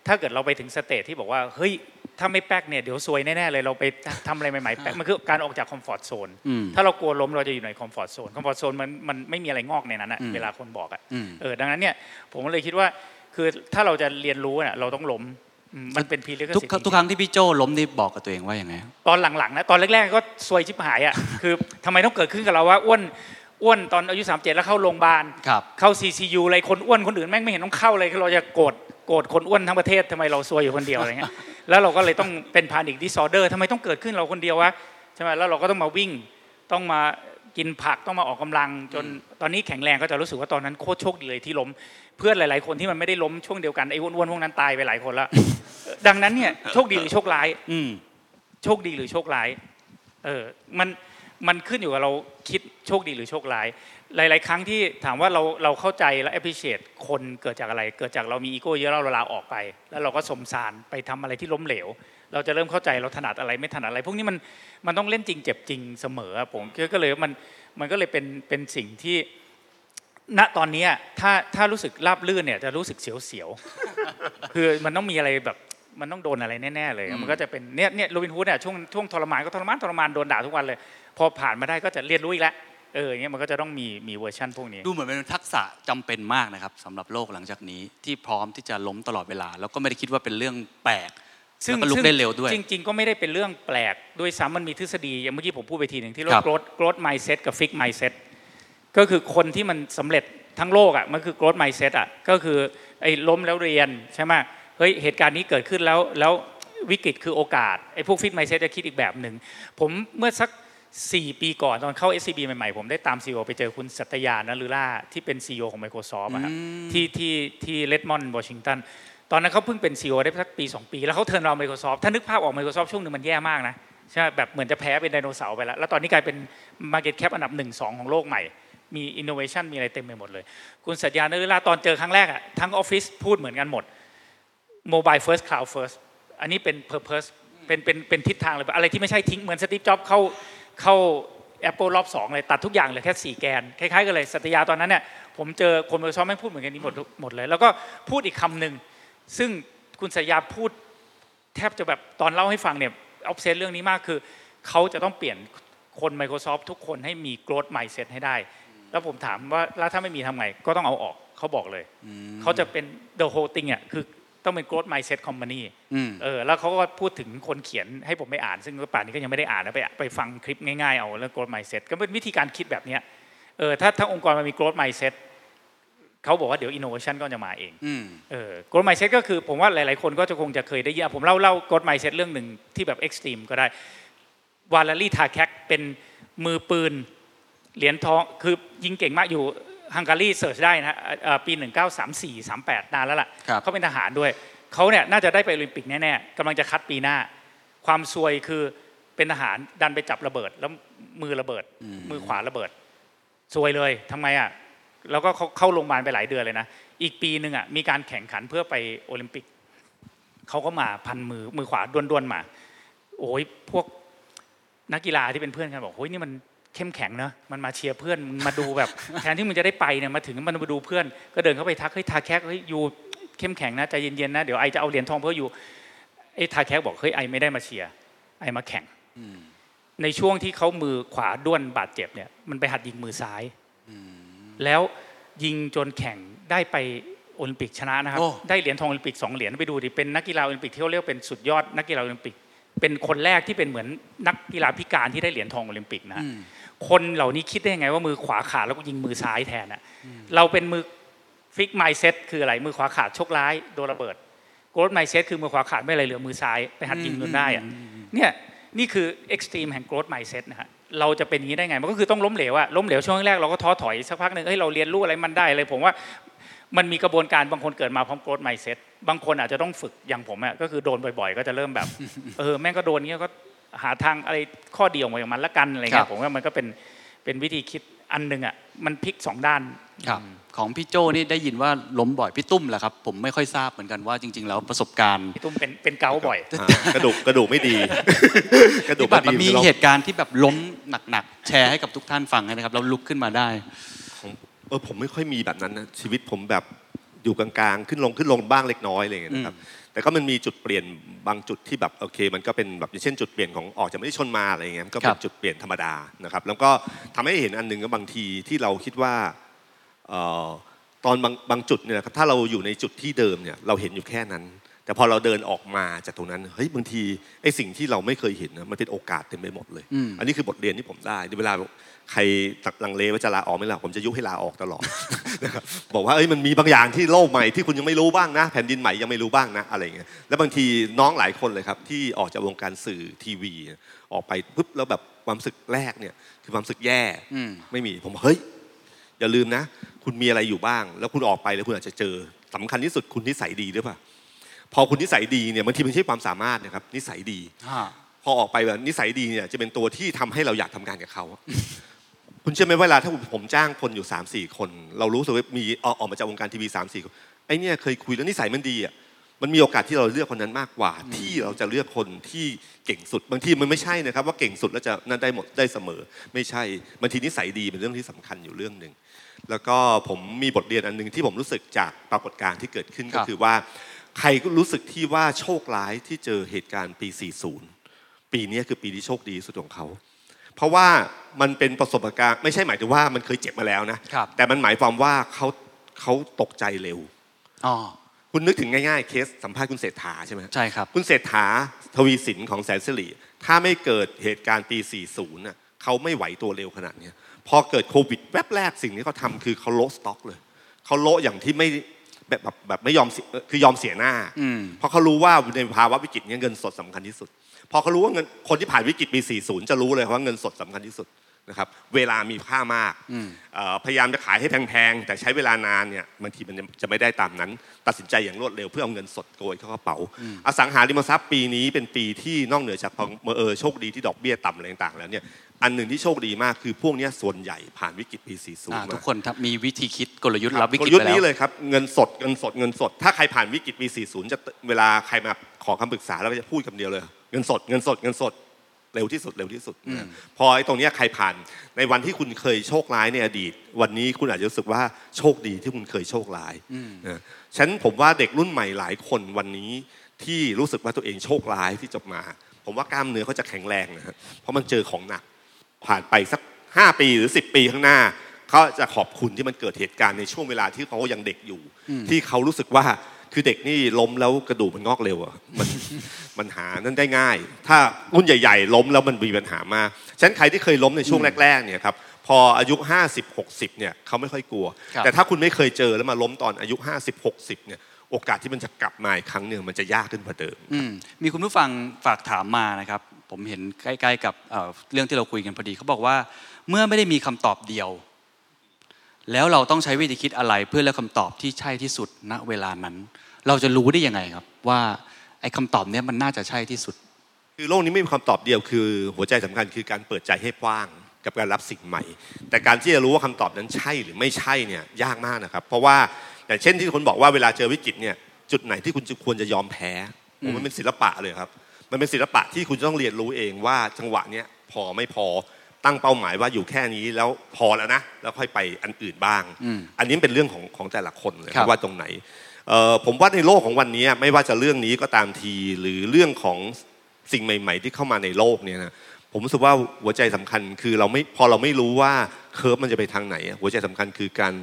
ถ้าเกิดเราไปถึง stage ที่บอกว่าเฮ้ยถ้าไม่แป๊กเนี่ยเดี๋ยวซวยแน่ๆเลยเราไปทำอะไรใหม่ๆแป๊กมันคือการออกจาก comfort zone อืมถ้าเรากลัวล้มเราจะอยู่ใน comfort zone comfort zone มันมันไม่มีอะไรงอกในนั้นอะอืมเวลาคนบอกอะอืมเออดังนั้นเนี่ยผมก็เลยคิดว่าคือถ้าเราจะเรียนรู้เนี่ยเราต้องล้มอื มมันเป็น pre-req ทุกครั้งทุกครั้งที่พี่โจล้มนี่บอกกับตัวเองว่าอย่างไงครับตอนหลังๆนะตอนแรกๆก็ซวยชิบหายอะคือทำไมต้องเกิดขึ้นกับเราว่าอ้วนอ้วนตอนอายุ 37 แล้วเข้าโรงพยาบาลครับเข้า CCU อะไรคนอ้วนคนอื่นแม่งไม่เห็นต้องเข้าเลยคือเราจะโกรธโกรธคนอ้วนทั้งประเทศทำไมเราซวยอยู่คนเดียวอะไรเงี้ยแล้วเราก็เลยต้องเป็นพานิคดิสออเดอร์ทำไมต้องเกิดขึ้นเราคนเดียววะใช่ไหมแล้วเราก็ต้องมาวิ่งต้องมา กินผักต้องมาออกกำลัง จนตอนนี้แข็งแรงก็จะรู้สึกว่าตอนนั้นโคตรโชคดีเลยที่ล้ม เพื่อนหลาย ๆ คนที่มันไม่ได้ล้มช่วงเดียวกันไอ้อ้วนๆพวกนั้นตายไปหลายคนแล้วดังนั้นเนี่ยโชคดีหรือโชคร้าย อืมโชคดีหรือโชคร้าย เออมันมันขึ้นอยู่กับเราคิดโชคดีหรือโชคร้าย หลาย ๆ ครั้งที่ถามว่าเราเราเข้าใจและ appreciate คนเกิดจากอะไร เกิดจากเรามีอีโก้เยอะแล้วเราลาออกไป แล้วเราก็สมสารไปทำอะไรที่ล้มเหลว เราจะเริ่มเข้าใจเราถนัดอะไรไม่ถนัดอะไร พวกนี้มันมันต้องเล่นจริงเจ็บจริงเสมออะผมก็เลยมันมันก็เลยเป็นเป็นสิ่งที่ณตอนเนี้ยถ้าถ้ารู้สึกราบลื่นเนี่ยจะรู้สึกเสียวๆคือมันต้องมีอะไรแบบมันต้องโดนอะไรแน่ๆเลยอืมมันก็จะเป็นเนี่ยเนี่ยโรบินฮูดเนี่ยช่วงช่วงทรมานก็ทรมานทรมานโดนด่าทุกวันเลย พอผ่านมาได้ก็จะเรียนรู้อีกแล้วเอออย่างเงี้ยมันก็จะต้องมีมีเวอร์ชันพวกนี้ ดูเหมือนเป็นทักษะจำเป็นมากนะครับสำหรับโลกหลังจากนี้ที่พร้อมที่จะล้มตลอดเวลา แล้วก็ไม่ได้คิดว่าเป็นเรื่องแปลก ซึ่งแล้วก็ลุกซึ่งได้เร็วด้วย จริง ๆ ก็ไม่ได้เป็นเรื่องแปลกด้วยซ้ำมันมีทฤษฎีอย่างเมื่อกี้ผมพูดไปทีหนึ่งที่เรียกครับว่า growth growth mindset กับ fix mindset ก็คือคนที่มันสำเร็จทั้งโลกอะมันคือ growth mindset อะก็คือไอ้ล้มแล้วเรียนใช่ไหมเฮ้ยเหตุการณ์นี้เกิดขึ้นแล้วแล้ววิกฤตคือโอกาสไอ้พวก fix mindset จะคิดอีกแบบหนึ่งผมเมื่อสัก 4 ปีก่อนตอนเข้า SCB ใหม่ๆ ผมได้ตาม CEO ไปเจอคุณสัตยา นาเดลลาที่เป็น CEO ของ Microsoft อะครับที่ที่ที่เรดมอนด์วอชิงตันตอนนั้นเขาเพิ่งเป็น CEO ได้สักปี 2 ปี แล้วเขาเทิร์นเรา Microsoft ถ้านึกภาพออก Microsoft ช่วงหนึ่งมันแย่มากนะใช่ไหมแบบเหมือนจะแพ้เป็นไดโนเสาร์ไปแล้ว แล้วตอนนี้กลายเป็น Market Cap อันดับ 1 2 ของโลกใหม่ มี Innovation มีอะไรเต็มไปหมดเลย คุณสัตยานลือล่าตอนเจอครั้งแรกอะทั้งออฟฟิศพูดเหมือนกันหมด Mobile First Cloud First อันนี้เป็น Purpose เป็นเป็นเป็นทิศทางเลยอะไรที่ไม่ใช่ทิ้งเหมือนสตีฟจ็อบเข้า เข้า Apple รอบสองเลยตัดทุกอย่างเหลือแค่สี่แกน คล้ายๆกันเลยสัตยาตอนนั้นเนี่ยผมเจอคน Microsoft ไม่งพูดเหมือนกันนี้หมดหมดเลย แล้วก็พูดอีกคำหนึ่งซึ่งคุณสัตยาพูดแทบจะแบบตอนเล่าให้ฟังเนี่ยออฟเซนเรื่องนี้มากคือเขาจะต้องเปลี่ยนคน Microsoft ทุกคนให้มี growth mindset ให้ได้ แล้วผมถามว่าแล้วถ้าไม่มีทำไงก็ต้องเอาออกเขาบอกเลยเขาจะเป็น the whole thing อะคือ ต้องเป็น growth mindset company อืมเออแล้วเขาก็พูดถึงคนเขียนให้ผมไปอ่าน ซึ่งป่านนี้ก็ยังไม่ได้อ่านนะไปไปฟังคลิปง่ายๆเอาเรื่อง growth mindset ก็เป็นวิธีการคิดแบบเนี้ยเออถ้าถ้าองค์กรมันมี growth mindset เขาบอกว่าเดี๋ยว innovation ก็จะมาเองอืมเออ growth mindset ก็คือผมว่าหลายๆคนก็จะคงจะเคยได้ยินอะผมเล่าเล่า growth mindset เรื่องหนึ่งที่แบบ extreme ก็ได้วาลารีทาแคกเป็นมือปืนเหรียญทองคือยิงเก่งมากอยู่ ฮังการีเสิร์ชได้นะฮะเอ่อปี 1934 38 นานแล้วล่ะครับเขาเป็นทหารด้วยเขาเนี่ยน่าจะได้ไปโอลิมปิกแน่ๆกำลังจะคัดปีหน้า ความซวยคือเป็นทหารดันไปจับระเบิด แล้วมือระเบิด มือขวาระเบิดซวยเลยทำไงอะแล้วก็เขาเข้าโรงพยาบาลไปหลายเดือนเลยนะอีกปีหนึ่งอะมีการแข่งขันเพื่อไปโอลิมปิกเขาก็มาพันมือมือขวาด้วนๆมา โอ้ยพวกนักกีฬาที่เป็นเพื่อนกันบอกโอ้ยนี่มัน เข้มแข็งเนอะมันมาเชียร์เพื่อนมึงมาดูแบบแทนที่มึงจะได้ไปเนี่ยมาถึงมันมาดูเพื่อน ก็เดินเข้าไปทักเฮ้ยทาแคกเฮ้ยยูเข้มแข็งนะใจเย็นๆนะเดี๋ยวไอจะเอาเหรียญทองเพื่ออยู่ไอ้ทาแคกบอกเฮ้ยไอไม่ได้มาเชียร์ไอมาแข่งในช่วงที่เขามือขวาด้วนบาดเจ็บเนี่ยมันไปหัดยิงมือซ้ายแล้วยิงจนแข่งได้ไปโอลิมปิกชนะนะครับโอ้ได้เหรียญทองโอลิมปิกสองเหรียญไปดูดิเป็นนักกีฬาโอลิมปิกที่เขาเรียกว่าเป็นสุดยอดนักกีฬาโอลิมปิก เป็นคนแรกที่เป็นเหมือนนักกีฬาพิการที่ได้เหรียญทองโอลิมปิกนะฮะ คนเหล่านี้คิดได้ยังไงว่ามือขวาขาดแล้วก็ยิงมือซ้ายแทนอะเราเป็นมือ fix mindset คืออะไรมือขวาขาดโชคร้ายโดนระเบิด growth mindset คือมือขวาขาดไม่อะไรเหลือมือซ้ายไปหัดยิงจนได้อะเนี่ยนี่คือ extreme แห่ง growth mindset นะฮะเราจะเป็นอย่างนี้ได้ไงมันก็คือต้องล้มเหลวอะล้มเหลวช่วงแรกเราก็ท้อถอยสักพักหนึ่งเฮ้ยเราเรียนรู้อะไรมันได้เลยผมว่ามันมีกระบวนการบางคนเกิดมาพร้อมโกรธไมเซ็ตบางคนอาจจะต้องฝึกอย่างผมอะก็คือโดนบ่อยๆ ก็จะเริ่มแบบ เออแม่งก็โดนเงี้ยก็ หาทางอะไรข้อดีออกมาอย่างมันละกันอะไรครัเงี้บยผมว่ามันก็เป็นเป็นวิธีคิดอันหนึ่งอะมันพลิกสองด้านครับของพี่โจนี่ได้ยินว่าล้มบ่อยพี่ตุ้มแหละครับ ผมไม่ค่อยทราบเหมือนกันว่าจริง ๆ แล้วประสบการณ์พี่ตุ้มเป็นเป็นเกาต์บ่อยอ่ากระดูกกระดูกไม่ดี กระดูกที่แบบไม่ดีมีลองเหตุการณ์ที่แบบล้มหนักๆแชร์ให้กับทุกท่านฟังนะครับแล้วลุกขึ้นมาได้ผมเออผมไม่ค่อยมีแบบนั้นนะชีวิตผมแบบอยู่กลางๆ ขึ้นลงขึ้นลงบ้างเล็กน้อยอะไรอย่างเงี้ยนะครับ แต่ก็มันมีจุดเปลี่ยนบางจุดที่แบบโอเค มันก็เป็นแบบอย่างเช่นจุดเปลี่ยนของออกจากไม่ได้ชนมาอะไรอย่างเงี้ยมันก็เป็ครันบจุดเปลี่ยนธรรมดานะครับ แล้วก็ทำให้เห็นอันหนึ่งก็บางทีที่เราคิดว่าเอ่อตอนบางบางจุดเนี่ยนะครับถ้าเราอยู่ในจุดที่เดิมเนี่ยเราเห็นอยู่แค่นั้น แต่พอเราเดินออกมาจากตรงนั้นเฮ้ยบางทีไอ้สิ่งที่เราไม่เคยเห็นนะมันเป็นโอกาสเต็มไปหมดเลยอืมอันนี้คือบทเรียนที่ผมได้เวลาใครลังเลว่าจะลาออกไม่ลาผมจะยุให้ลาออกตลอดนะครับบอกว่าเอ้ยมันมีบางอย่างที่โลกใหม่ที่คุณยังไม่รู้บ้างนะ แผ่นดินใหม่ยังไม่รู้บ้างนะอะไรอย่างเงี้ยแล้วบางทีน้องหลายคนเลยครับ ที่ออกจากวงการสื่อทีวี ออกไปปุ๊บแล้วแบบความรู้สึกแรกเนี่ย คือความรู้สึกแย่อืมไม่มีผมบอกเฮ้ยอย่าลืมนะ คุณมีอะไรอยู่บ้าง แล้วคุณออกไปแล้วคุณอาจจะเจอสำคัญที่สุดคุณนิสัยดีหรือเปล่า พอคุณนิสัยดีเนี่ยบางทีมันไม่ใช่ความสามารถนะครับนิสัยดี พอออกไปแบบนิสัยดีเนี่ยจะเป็นตัวที่ทำให้เราอยากทำงานกับเขา คุณเชื่อไหมเวลาถ้าผมจ้างคนอยู่3ามสี่คน เรารู้สึกว่ามีออกออกมาจากวงการทีวีสามสี่คนไอ้เนี่ยเคยคุยแล้วนิสัยมันดีอะมันมีโอกาสที่เราเลือกคนนั้นมากกว่า ที่เราจะเลือกคนที่เก่งสุด บางทีมันไม่ใช่นะครับ ว่าเก่งสุดแล้วจะนั่นได้หมดได้เสมอ ไม่ใช่บางทีนิสัยดีเป็นเรื่องที่สำคัญอยู่เรื่องหนึ่งแล้วก็ผมมีบทเรียนอันหนึ่งที่ผมรู้สึกจากปรากฏการณ์ที่เกิดขึ้นครัก็บคือว่า ใครก็รู้สึกที่ว่าโชคร้ายที่เจอเหตุการณ์ปี 40 ปีนี้คือปีที่โชคดีที่สุดของเขา เพราะว่ามันเป็นประสบการณ์ไม่ใช่หมายถึงว่ามันเคยเจ็บมาแล้วนะครับแต่มันหมายความว่าเขาเขาตกใจเร็วอ๋อคุณนึกถึงง่ายๆ เคสสัมภาษณ์คุณเศรษฐาใช่ไหมใช่ครับ คุณเศรษฐาทวีสินของแสนสิริถ้าไม่เกิดเหตุการณ์ปี 40น่ะเขาไม่ไหวตัวเร็วขนาดเนี้ยพอเกิดโควิดแวบแรกสิ่งที่เขาทำคือเขาโละสต็อกเลยเขาโละอย่างที่ไม่ แบบแบบแบบไม่ยอมเสียคือยอมเสียหน้าอืมเพราะเขารู้ว่าในภาวะวิกฤตเนี้เงินสดสำคัญที่สุด พอเขารู้ว่าเงินคนที่ผ่านวิกฤตปี 40 จะรู้เลยว่าเงินสดสำคัญที่สุด นะครับเวลามีค่ามากอืมเอ่อพยายามจะขายให้แพงๆแต่ใช้เวลานานเนี่ยบางทีมันจะไม่ได้ตามนั้น ตัดสินใจอย่างรวดเร็วเพื่อเอาเงินสดโกยเข้ากระเป๋า อสังหาริมทรัพย์ปีนี้เป็นปีที่นอกเหนือจากพอเออโชคดีที่ดอกเบี้ยต่ำอะไรต่างๆแล้วเนี่ยอันหนึ่งที่โชคดีมากคือพวกเนี้ยส่วนใหญ่ผ่านวิกฤตปี 40อ่ามาทุกคนครับมีวิธีคิดกลยุทธ์ครับวิกฤตลยุทไปธ์แล้นี้วเลยครับเงินสดเงินสดเงินสด ถ้าใครผ่านวิกฤตปี 40 จะเวลาใครมาขอคำปรึกษาแล้วก็จะพูดคำเดียวเลย เงินสดเงินสดเงินสด เร็วที่สุดเร็วที่สุดนะพอไอ้ตรงเนี้ยใครผ่าน ในวันที่คุณเคยโชคร้ายในอดีต วันนี้คุณอาจจะรู้สึกว่าโชคดีที่คุณเคยโชคร้ายนะฉะนันผมว่าเด็กรุ่นใหม่หลายคนวันนี้ที่รู้สึกว่าตัวเองโชคร้ายที่จบมา ผมว่ากล้ามเนื้อเขาจะแข็งแรงนะฮะเพราะมันเจอของหนัก ผ่านไปสักห้าปีหรือสิบปีข้างหน้าเขาจะขอบคุณที่มันเกิดเหตุการณ์ในช่วงเวลาที่เขายังเด็กอยู่ ที่เขารู้สึกว่า คือเด็กนี่ล้มแล้วกระดูกมันงอกเร็วอะมันมันหานั้นได้ง่าย ถ้ารุ่นใหญ่ ๆ ล้มแล้วมันมีปัญหามากฉะนั้นใครที่เคยล้มในช่วงแรกๆเนี่ยครับพออายุ 50 60เนี่ยเขาไม่ค่อยกลัวครับแต่ถ้าคุณไม่เคยเจอแล้วมาล้มตอนอายุ 50 60เนี่ยโอกาสที่มันจะกลับมาอีกครั้งหนึ่งมันจะยากขึ้นกว่าเดิมอืมมีคุณผู้ฟังฝากถามมานะครับผมเห็นใกล้ ๆ กับเอ่อเรื่องที่เราคุยกันพอดีเขาบอกว่าเมื่อไม่ได้มีคำตอบเดียว แล้วเราต้องใช้วิธีคิดอะไรเพื่อเลือกคำตอบที่ใช่ที่สุดณเวลานั้น เราจะรู้ได้ยังไงครับ ว่าไอ้คำตอบเนี้ยมันน่าจะใช่ที่สุด คือโลกนี้ไม่มีคำตอบเดียวคือ หัวใจสำคัญคือการเปิดใจให้กว้างกับการรับสิ่งใหม่ แต่การที่จะรู้ว่าคำตอบนั้นใช่หรือไม่ใช่เนี่ยยากมากนะครับ เพราะว่าอย่างเช่นที่คนบอกว่าเวลาเจอวิกฤตเนี่ยจุดไหนที่คุณจะควรจะยอมแพ้มมันเป็นศิลปะเลยครับ มันเป็นศิลปะที่คุณจะต้องเรียนรู้เองว่าจังหวะเนี้ยพอไม่พอ ตั้งเป้าหมายว่าอยู่แค่นี้แล้วพอแล้วนะแล้วค่อยไปอันอื่นบ้างอืมอันนี้เป็นเรื่องของของแต่ละคนเลยครับว่าตรงไหนเอ่อผมว่าในโลกของวันนี้ไม่ว่าจะเรื่องนี้ก็ตามทีหรือเรื่องของสิ่งใหม่ ๆ ที่เข้ามาในโลกเนี่ยนะผมรู้สึกว่าหัวใจสำคัญคือเราไม่พอเราไม่รู้ว่า curve มันจะไปทางไหนอะหัวใจสำคัญคือการ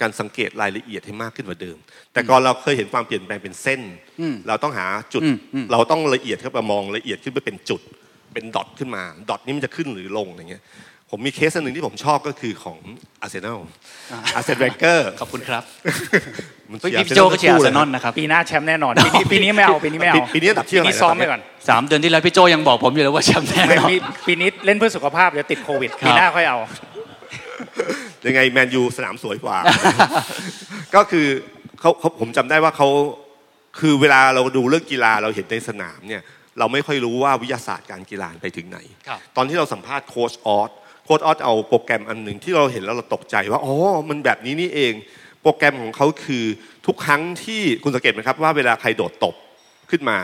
การสังเกตรายละเอียดให้มากขึ้นกว่าเดิม แต่ก่อนเราเคยเห็นความเปลี่ยนแปลงเป็นเส้นอืมเราต้องหาจุดอืมอืมเราต้องละเอียดขึ้นมามองละเอียดขึ้นไปเป็นจุด เป็น dot ขึ้นมา dot นี้มันจะขึ้นหรือลงอย่างเงี้ยผมมีเคสอันหนึ่งที่ผมชอบก็คือของอาร์เซนอลอาร์แซนเวนเกอร์ขอบคุณครับมันพี่เชียร์พี่โจก็เชียร์อาร์เซนอลทั้งคู่ลนะครับปีหน้าแชมป์แน่นอนปีนี้ปีนี้ไม่เอาปีนี้ไม่เอาปีปีนี้อันดับที่เท่าไหร่ปีนี้ซ้อมแล้วไปก่อนสามเดือนที่แล้วพี่โจยังบอกผมอยู่เลยว่าแชมป์แน่ไม่นอนปีปีนี้เล่นเพื่อสุขภาพเดี๋ยวติดโควิดครับปีหน้าค่อยเอายังไงแมนยูสนามสวยกว่า ก็คือเขาเขาผมจำได้ว่าเขาคือเวลาเราดูเรื่องกีฬาเราเห็นในสนามเนี่ย เราไม่ค่อยรู้ว่าวิทยาศาสตร์การกีฬาไปถึงไหนครับตอนที่เราสัมภาษณ์โค้ชออสโค้ชออสเอาโปรแกรมอันหนึ่งที่เราเห็นแล้วเราตกใจว่าอ๋อมันแบบนี้นี่เอง โปรแกรมของเขาคือทุกครั้งที่คุณสังเกตไหมครับว่าเวลาใครโดดตบขึ้นมา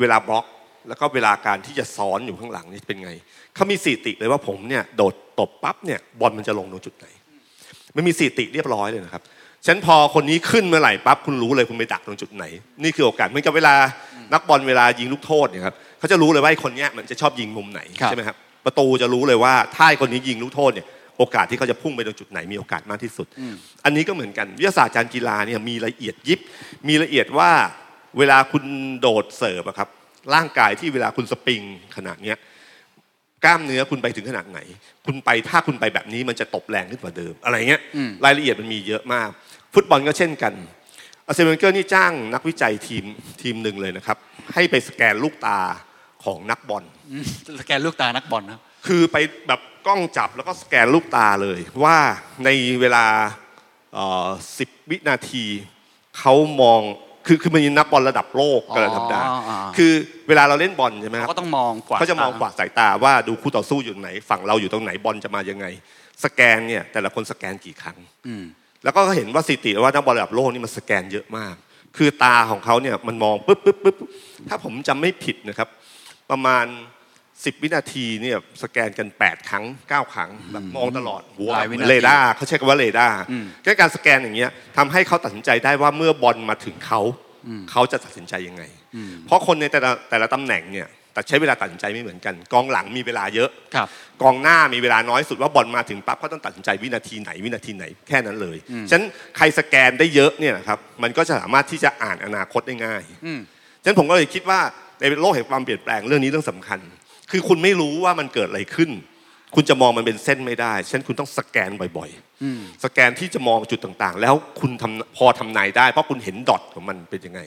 เวลาบล็อก แล้วก็เวลาการที่จะซ้อนอยู่ข้างหลังนี่เป็นไงเขามีสถิติเลยว่าผมเนี่ยโดดตบปั๊บเนี่ยบอลมันจะลงตรงจุดไหนมันมีสถิติเรียบร้อยเลยนะครับฉะนันพอคนนี้ขึ้นเมื่อไหร่ปั๊บคุณรู้เลยคุณไปดักตรงจุดไหน นี่คือโอกาสเหมือนกับเวลา นักบอลเวลายิงลูกโทษเนี่ยครับเขาจะรู้เลยว่าไอ้คนเนี้ยมันจะชอบยิงมุมไหนครับใช่ไหมครับประตูจะรู้เลยว่าถ้าไอ้คนนี้ยิงลูกโทษเนี่ยโอกาสที่เขาจะพุ่งไปตรงจุดไหนมีโอกาสมากที่สุด อันนี้ก็เหมือนกันวิทยาศาสตร์การกีฬาเนี่ยมีละเอียดยิบ มีละเอียดว่าเวลาคุณโดดเสิร์ฟอะครับร่างกายที่เวลาคุณสปริงขนาดเนี้ยกล้ามเนื้อคุณไปถึงขนาดไหน คุณไปถ้าคุณไปแบบนี้มันจะตบแรงขึ้นกว่าเดิมอะไรเงี้ยอืมรายละเอียดมันมีเยอะมาก ฟุตบอลก็เช่นกัน อาร์แซนเวนเกอร์นี่จ้างนักวิจัยทีมทีมหนึ่งเลยนะครับ ให้ไปสแกนลูกตาของนักบอลอืมสแกนลูกตานักบอลนะครับคือไปแบบกล้องจับแล้วก็สแกนลูกตาเลย ว่าในเวลาสิบวินาทีเขามองคือคือมันมีนักบอลระดับโลกกันระดับดาอ๋ออ๋อคือเวลาเราเล่นบอลใช่ไหมครับเขาก็ต้องมองกว่าเขาจะมองกวาดสายตาว่าดูคู่ต่อสู้อยู่ไหน ฝั่งเราอยู่ตรงไหนบอลจะมายังไง สแกนเนี่ยแต่ละคนสแกนกี่ครั้งอืม แล้วก็เห็นว่าสถิติว่านักบอลระดับโลกนี่มันสแกนเยอะมาก คือตาของเขาเนี่ยมันมองปุ๊บปุ๊บปุ๊บถ้าผมจำไม่ผิดนะครับ ประมาณ 10 วินาทีเนี่ยสแกนกัน 8 ครั้ง 9 ครั้งแบบมองตลอดหัวหลายวินาทีเรดาร์เขาใช้คำว่าเรดาร์อืมแค่การสแกนอย่างเงี้ยทำให้เขาตัดสินใจได้ว่าเมื่อบอลมาถึงเขาเขาจะตัดสินใจยังไง เพราะคนในแต่ละแต่ละตำแหน่งเนี่ย แต่ใช้เวลาตัดสินใจไม่เหมือนกัน กองหลังมีเวลาเยอะครับกองหน้ามีเวลาน้อยสุดว่าบอลมาถึงปั๊บก็ต้องตัดสินใจวินาทีไหนวินาทีไหนแค่นั้นเลยฉะนั้นใครสแกนได้เยอะเนี่ยนะครับมันก็จะสามารถที่จะอ่านอนาคตได้ง่ายอืมฉะนั้นผมก็เลยคิดว่าในโลกแห่งความเปลี่ยนแปลงเรื่องนี้เรื่องสำคัญ คือคุณไม่รู้ว่ามันเกิดอะไรขึ้น คุณจะมองมันเป็นเส้นไม่ได้ฉะนั้นคุณต้องสแกนบ่อยๆสแกนที่จะมองจุดต่างๆ แล้วคุณทำพอทำนายได้ เพราะคุณเห็นดอทของมันเป็นยังไง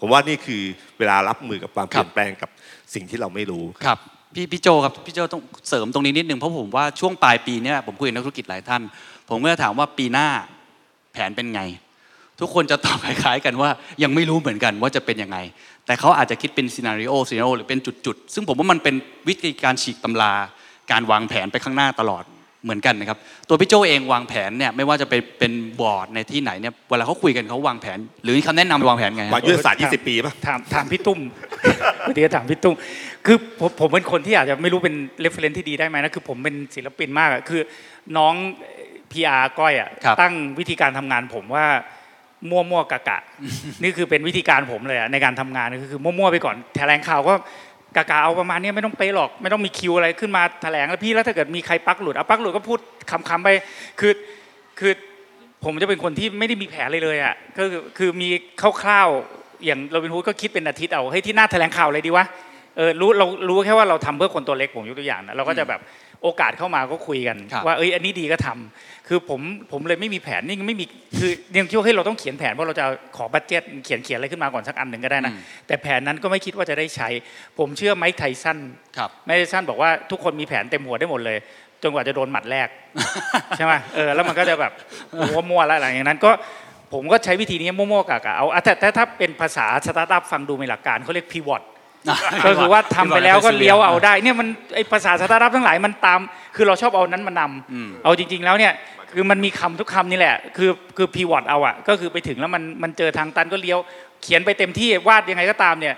ผมว่านี่คือเวลารับมือกับความเปลี่ยนแปลงกับสิ่งที่เราไม่รู้ครับพี่พี่โจครับพี่โจต้องเสริมตรงนี้นิดนึงเพราะผมว่าช่วงปลายปีเนี้ยผมคุยกับนักธุรกิจหลายท่าน ผมก็จะถามว่าปีหน้าแผนเป็นไง ทุกคนจะตอบคล้ายๆกันว่ายังไม่รู้เหมือนกันว่าจะเป็นยังไง แต่เขาอาจจะคิดเป็น scenario scenario หรือเป็นจุดๆ ซึ่งผมว่ามันเป็นวิธีการฉีกตำรา การวางแผนไปข้างหน้าตลอด เหมือนกันนะครับตัวพี่โจเองวางแผนเนี่ยไม่ว่าจะเป็นเป็นบอร์ดในที่ไหนเนี่ยเวลาเขาคุยกันเขาวางแผน หรือคำแนะนำวางแผนไงฮะวางยุทธศาสตร์20 ปีป่ะถามถามพี่ตุ้มปกติก็ถามพี่ตุ้มคือผมผมเป็นคนที่อาจจะไม่รู้เป็น reference ที่ดีได้ไหมนะคือผมเป็นศิลปินมากอะคือน้อง PR ก้อยอะครับตั้งวิธีการทำงานผมว่ามั่วมั่วๆกะกะ นี่คือเป็นวิธีการผมเลยอะในการทำงานก็คือมั่วๆไปก่อนแถลงข่าวก็ กะกะเอาประมาณนี้ไม่ต้องไปหรอก ไม่ต้องมีคิวอะไรขึ้นมาแถลงแล้วพี่แล้วถ้าเกิดมีใครปากหลุดเอาปากหลุดก็พูดขำๆไปคือคือผมจะเป็นคนที่ไม่ได้มีแผนเลยเลยอะก็คือคือมีคร่าวๆอย่างเราเป็นฮูดก็คิดเป็นอาทิตย์เอาให้ที่หน้าแถลงข่าวเลยดีวะเออรู้เรารู้แค่ว่าเราทำเพื่อคนตัวเล็กผมยกตัวอย่างนะเราก็จะแบบ โอกาสเข้ามาก็คุยกันครับว่าเอ้ยอันนี้ดีก็ทำคือผมผมเลยไม่มีแผนนี่ไม่มีคือยังคิดว่าเฮ้ยเราต้องเขียนแผนเพราะเราจะขอ budget เขียนเขียนอะไรขึ้นมาก่อนสักอันหนึ่งก็ได้นะอืมแต่แผนนั้นก็ไม่คิดว่าจะได้ใช้ ผมเชื่อไมค์ไทสันครับไมค์ไทสันบอกว่าทุกคนมีแผนเต็มหัวได้หมดเลยจนกว่าจะโดนหมัดแรกใช่ไหมเออแล้วมันก็จะแบบมั่วๆแล้วอะไรอย่างนั้นก็ผมก็ใช้วิธีนี้มั่วๆกะๆเอาอะแต่แต่ถ้าเป็นภาษาสตาร์ทอัพฟังดูมีหลักการเขาเรียก pivot ก็คือว่าทำไปแล้วก็เลี้ยวเอาได้เนี่ยมันไอภาษาสตาร์ทอัพทั้งหลายมันตาม คือเราชอบเอานั้นมานำอืมเอาจริง ๆ แล้วเนี่ยคือมันมีคำทุกคำนี่แหละ คือคือ pivot เอาอะก็คือไปถึงแล้วมันมันเจอทางตันก็เลี้ยว เขียนไปเต็มที่วาดยังไงก็ตามเนี่ย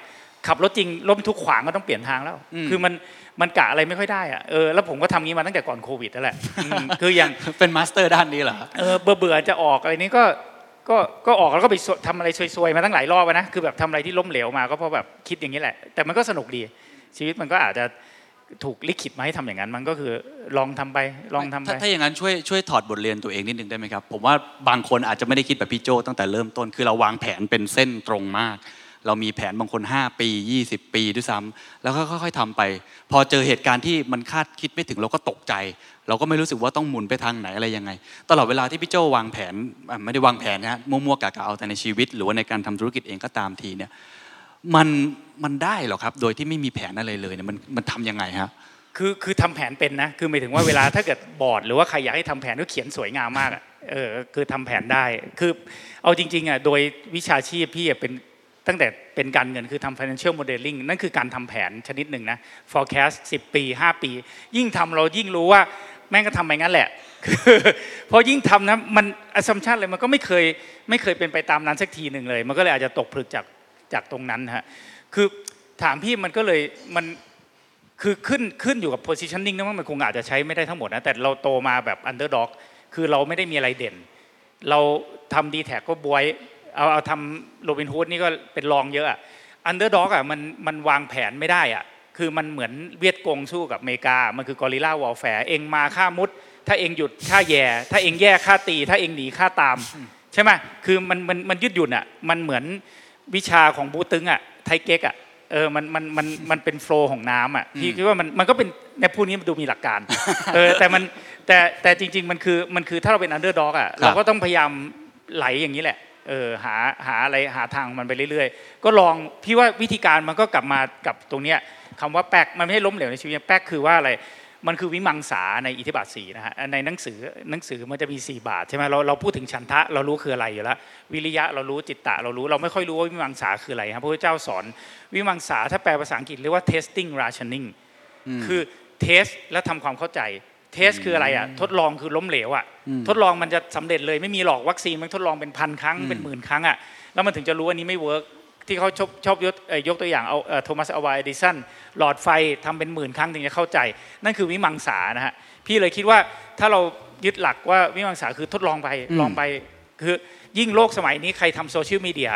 ขับรถจริงล้มทุกขวางก็ต้องเปลี่ยนทางแล้วอืมคือมันมันกะอะไรไม่ค่อยได้อะเออแล้วผมก็ทำงี้มาตั้งแต่ก่อนโควิดนั่นแหละอืมคืออย่างเป็น master ด้านนี้เหรอเออเบื่อเบื่อๆจะออกอะไรนี้ก็ ก็ก็ออกแล้วก็ไปทำอะไรซวยๆมาตั้งหลายรอบอะนะคือแบบทำอะไรที่ล้มเหลวมาก็เพราะแบบคิดอย่างนี้แหละ แต่มันก็สนุกดี ชีวิตมันก็อาจจะถูกลิขิตมาให้ทำอย่างนั้น มันก็คือลองทำไปลองทำไปถ้าอย่างนั้นช่วยช่วยถอดบทเรียนตัวเองนิดนึงได้ไหมครับผมว่าบางคนอาจจะไม่ได้คิดแบบพี่โจตั้งแต่เริ่มต้น คือเราวางแผนเป็นเส้นตรงมาก เรามีแผนบางคน 5 ปี 20 ปีด้วยซ้ำแล้วก็ค่อยๆทำไป พอเจอเหตุการณ์ที่มันคาดคิดไม่ถึงเราก็ตกใจ เราก็ไม่รู้สึกว่าต้องหมุนไปทางไหนอะไรยังไง ตลอดเวลาที่พี่โจวางแผนไม่ได้วางแผนนะฮะมั่วๆกะๆเอาแต่ในชีวิต หรือว่าในการทำธุรกิจเองก็ตามทีเนี่ยมันมันได้เหรอครับ โดยที่ไม่มีแผนอะไรเลยเนี่ยมันมันทำยังไงฮะคือคือทำแผนเป็นนะคือหมายถึงว่าเวลาถ้าเกิดบอร์ดหรือว่าใครอยากให้ทำแผนก็เขียนสวยงามมากอะเออคือทำแผนได้คือเอาจริงๆอะโดยวิชาชีพพี่เป็น ตั้งแต่เป็นการเงินคือทำ financial modeling นั่นคือการทำแผนชนิดหนึ่งนะ forecast 10 ปี 5 ปี ยิ่งทำเรายิ่งรู้ว่าแม่งก็ทำไปงั้นแหละคือพอยิ่งทำนะมัน assumption เลยมันก็ไม่เคยไม่เคยเป็นไปตามนั้นสักทีหนึ่งเลย มันก็เลยอาจจะตกผลึกจากจากตรงนั้นฮะคือถามพี่มันก็เลยมันคือขึ้นขึ้นอยู่กับ positioning นะว่ามันคงอาจจะใช้ไม่ได้ทั้งหมดนะแต่เราโตมาแบบ underdog คือเราไม่ได้มีอะไรเด่น เราทำ dtac ก็บ๊วย เอาเอาทำโรบินฮูดนี่ก็เป็นรองเยอะอะ underdog อะมันมันวางแผนไม่ได้อะคือมันเหมือนเวียดกงสู้กับอเมริกา มันคือกอริลลาวอลแฟร์เองมาฆ่ามุด ถ้าเองหยุดฆ่าแย่ ถ้าเองแย่ฆ่าตี ถ้าเองหนีฆ่าตาม ใช่ไหมคือมันมันมันยืดหยุ่นอะมันเหมือนวิชาของบู๊ตึ๊งอะไทเก๊กอะเออมันมันมันมันเป็น flow ของน้ำอะพี่คิดว่ามันมันก็เป็นในพูดนี้มันดูมีหลักการเออแต่มันแต่แต่จริง ๆ มันคือมันคือถ้าเราเป็น underdog อะเราก็ต้องพยายามไหลอย่างนี้แหละ เออหาหาอะไรหาทางมันไปเรื่อยๆ ก็ลองพี่ว่าวิธีการมันก็กลับมากับตรงเนี้ยคำว่าแป๊กมันไม่ใช่ล้มเหลวในชีวิตแป๊กคือว่าอะไรมันคือวิมังสาในอิทธิบาทสี่นะฮะในหนังสือหนังสือมันจะมี 4 บาทใช่ไหมเราเราพูดถึงฉันทะเรารู้คืออะไรอยู่แล้ววิริยะเรารู้จิตตะเรารู้เราไม่ค่อยรู้ว่าวิมังสาคืออะไรครับพระพุทธเจ้าสอนวิมังสาถ้าแปลภาษาอังกฤษเรียกว่า testing rationing คือเทสแล้วทำความเข้าใจ test คืออะไรอะทดลองคือล้มเหลวอะทดลองมันจะสำเร็จเลยไม่มีหรอกวัคซีนมันทดลองเป็นพันครั้งเป็นหมื่นครั้งอะแล้วมันถึงจะรู้อันนี้ไม่ work ที่เขาชอบชอบยกเอ่อยกตัวอย่างเอาโทมัสอัลวาเอดิสันหลอดไฟทำเป็นหมื่นครั้งถึงจะเข้าใจ นั่นคือวิมังสานะฮะพี่เลยคิดว่าถ้าเรายึดหลักว่าวิมังสาคือทดลองไปลองไป คือยิ่งโลกสมัยนี้ใครทำโซเชียลมีเดีย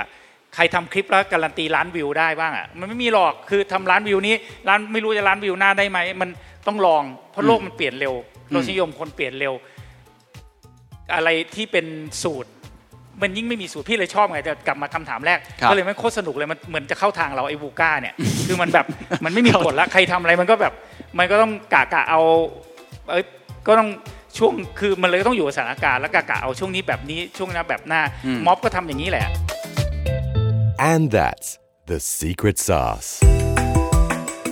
ใครทำคลิปแล้วการันตีล้านวิวได้บ้างอะมันไม่มีหรอกคือทำล้านวิวนี้ล้านไม่รู้จะล้านวิวหน้าได้ไหมมัน ต้องลอง เพราะโลกมันเปลี่ยนเร็วรสนิยมคนเปลี่ยนเร็ว อะไรที่เป็นสูตร มันยิ่งไม่มีสูตรพี่เลยชอบไงแต่กลับมาคำถามแรกครับก็เลยไม่โคตรสนุกเลยมันเหมือนจะเข้าทางเราไอ้บูก้าเนี่ย คือมันแบบมันไม่มีกฎละใครทำอะไรมันก็แบบ มันก็ต้องกะกะเอา เอ้ยก็ต้องช่วงคือมันเลยต้องอยู่กับสถานการณ์แล้วกะกะเอาช่วงนี้แบบนี้ช่วงนั้นแบบหน้าม็อบก็ทำอย่างนี้แหละ And that's the secret sauce.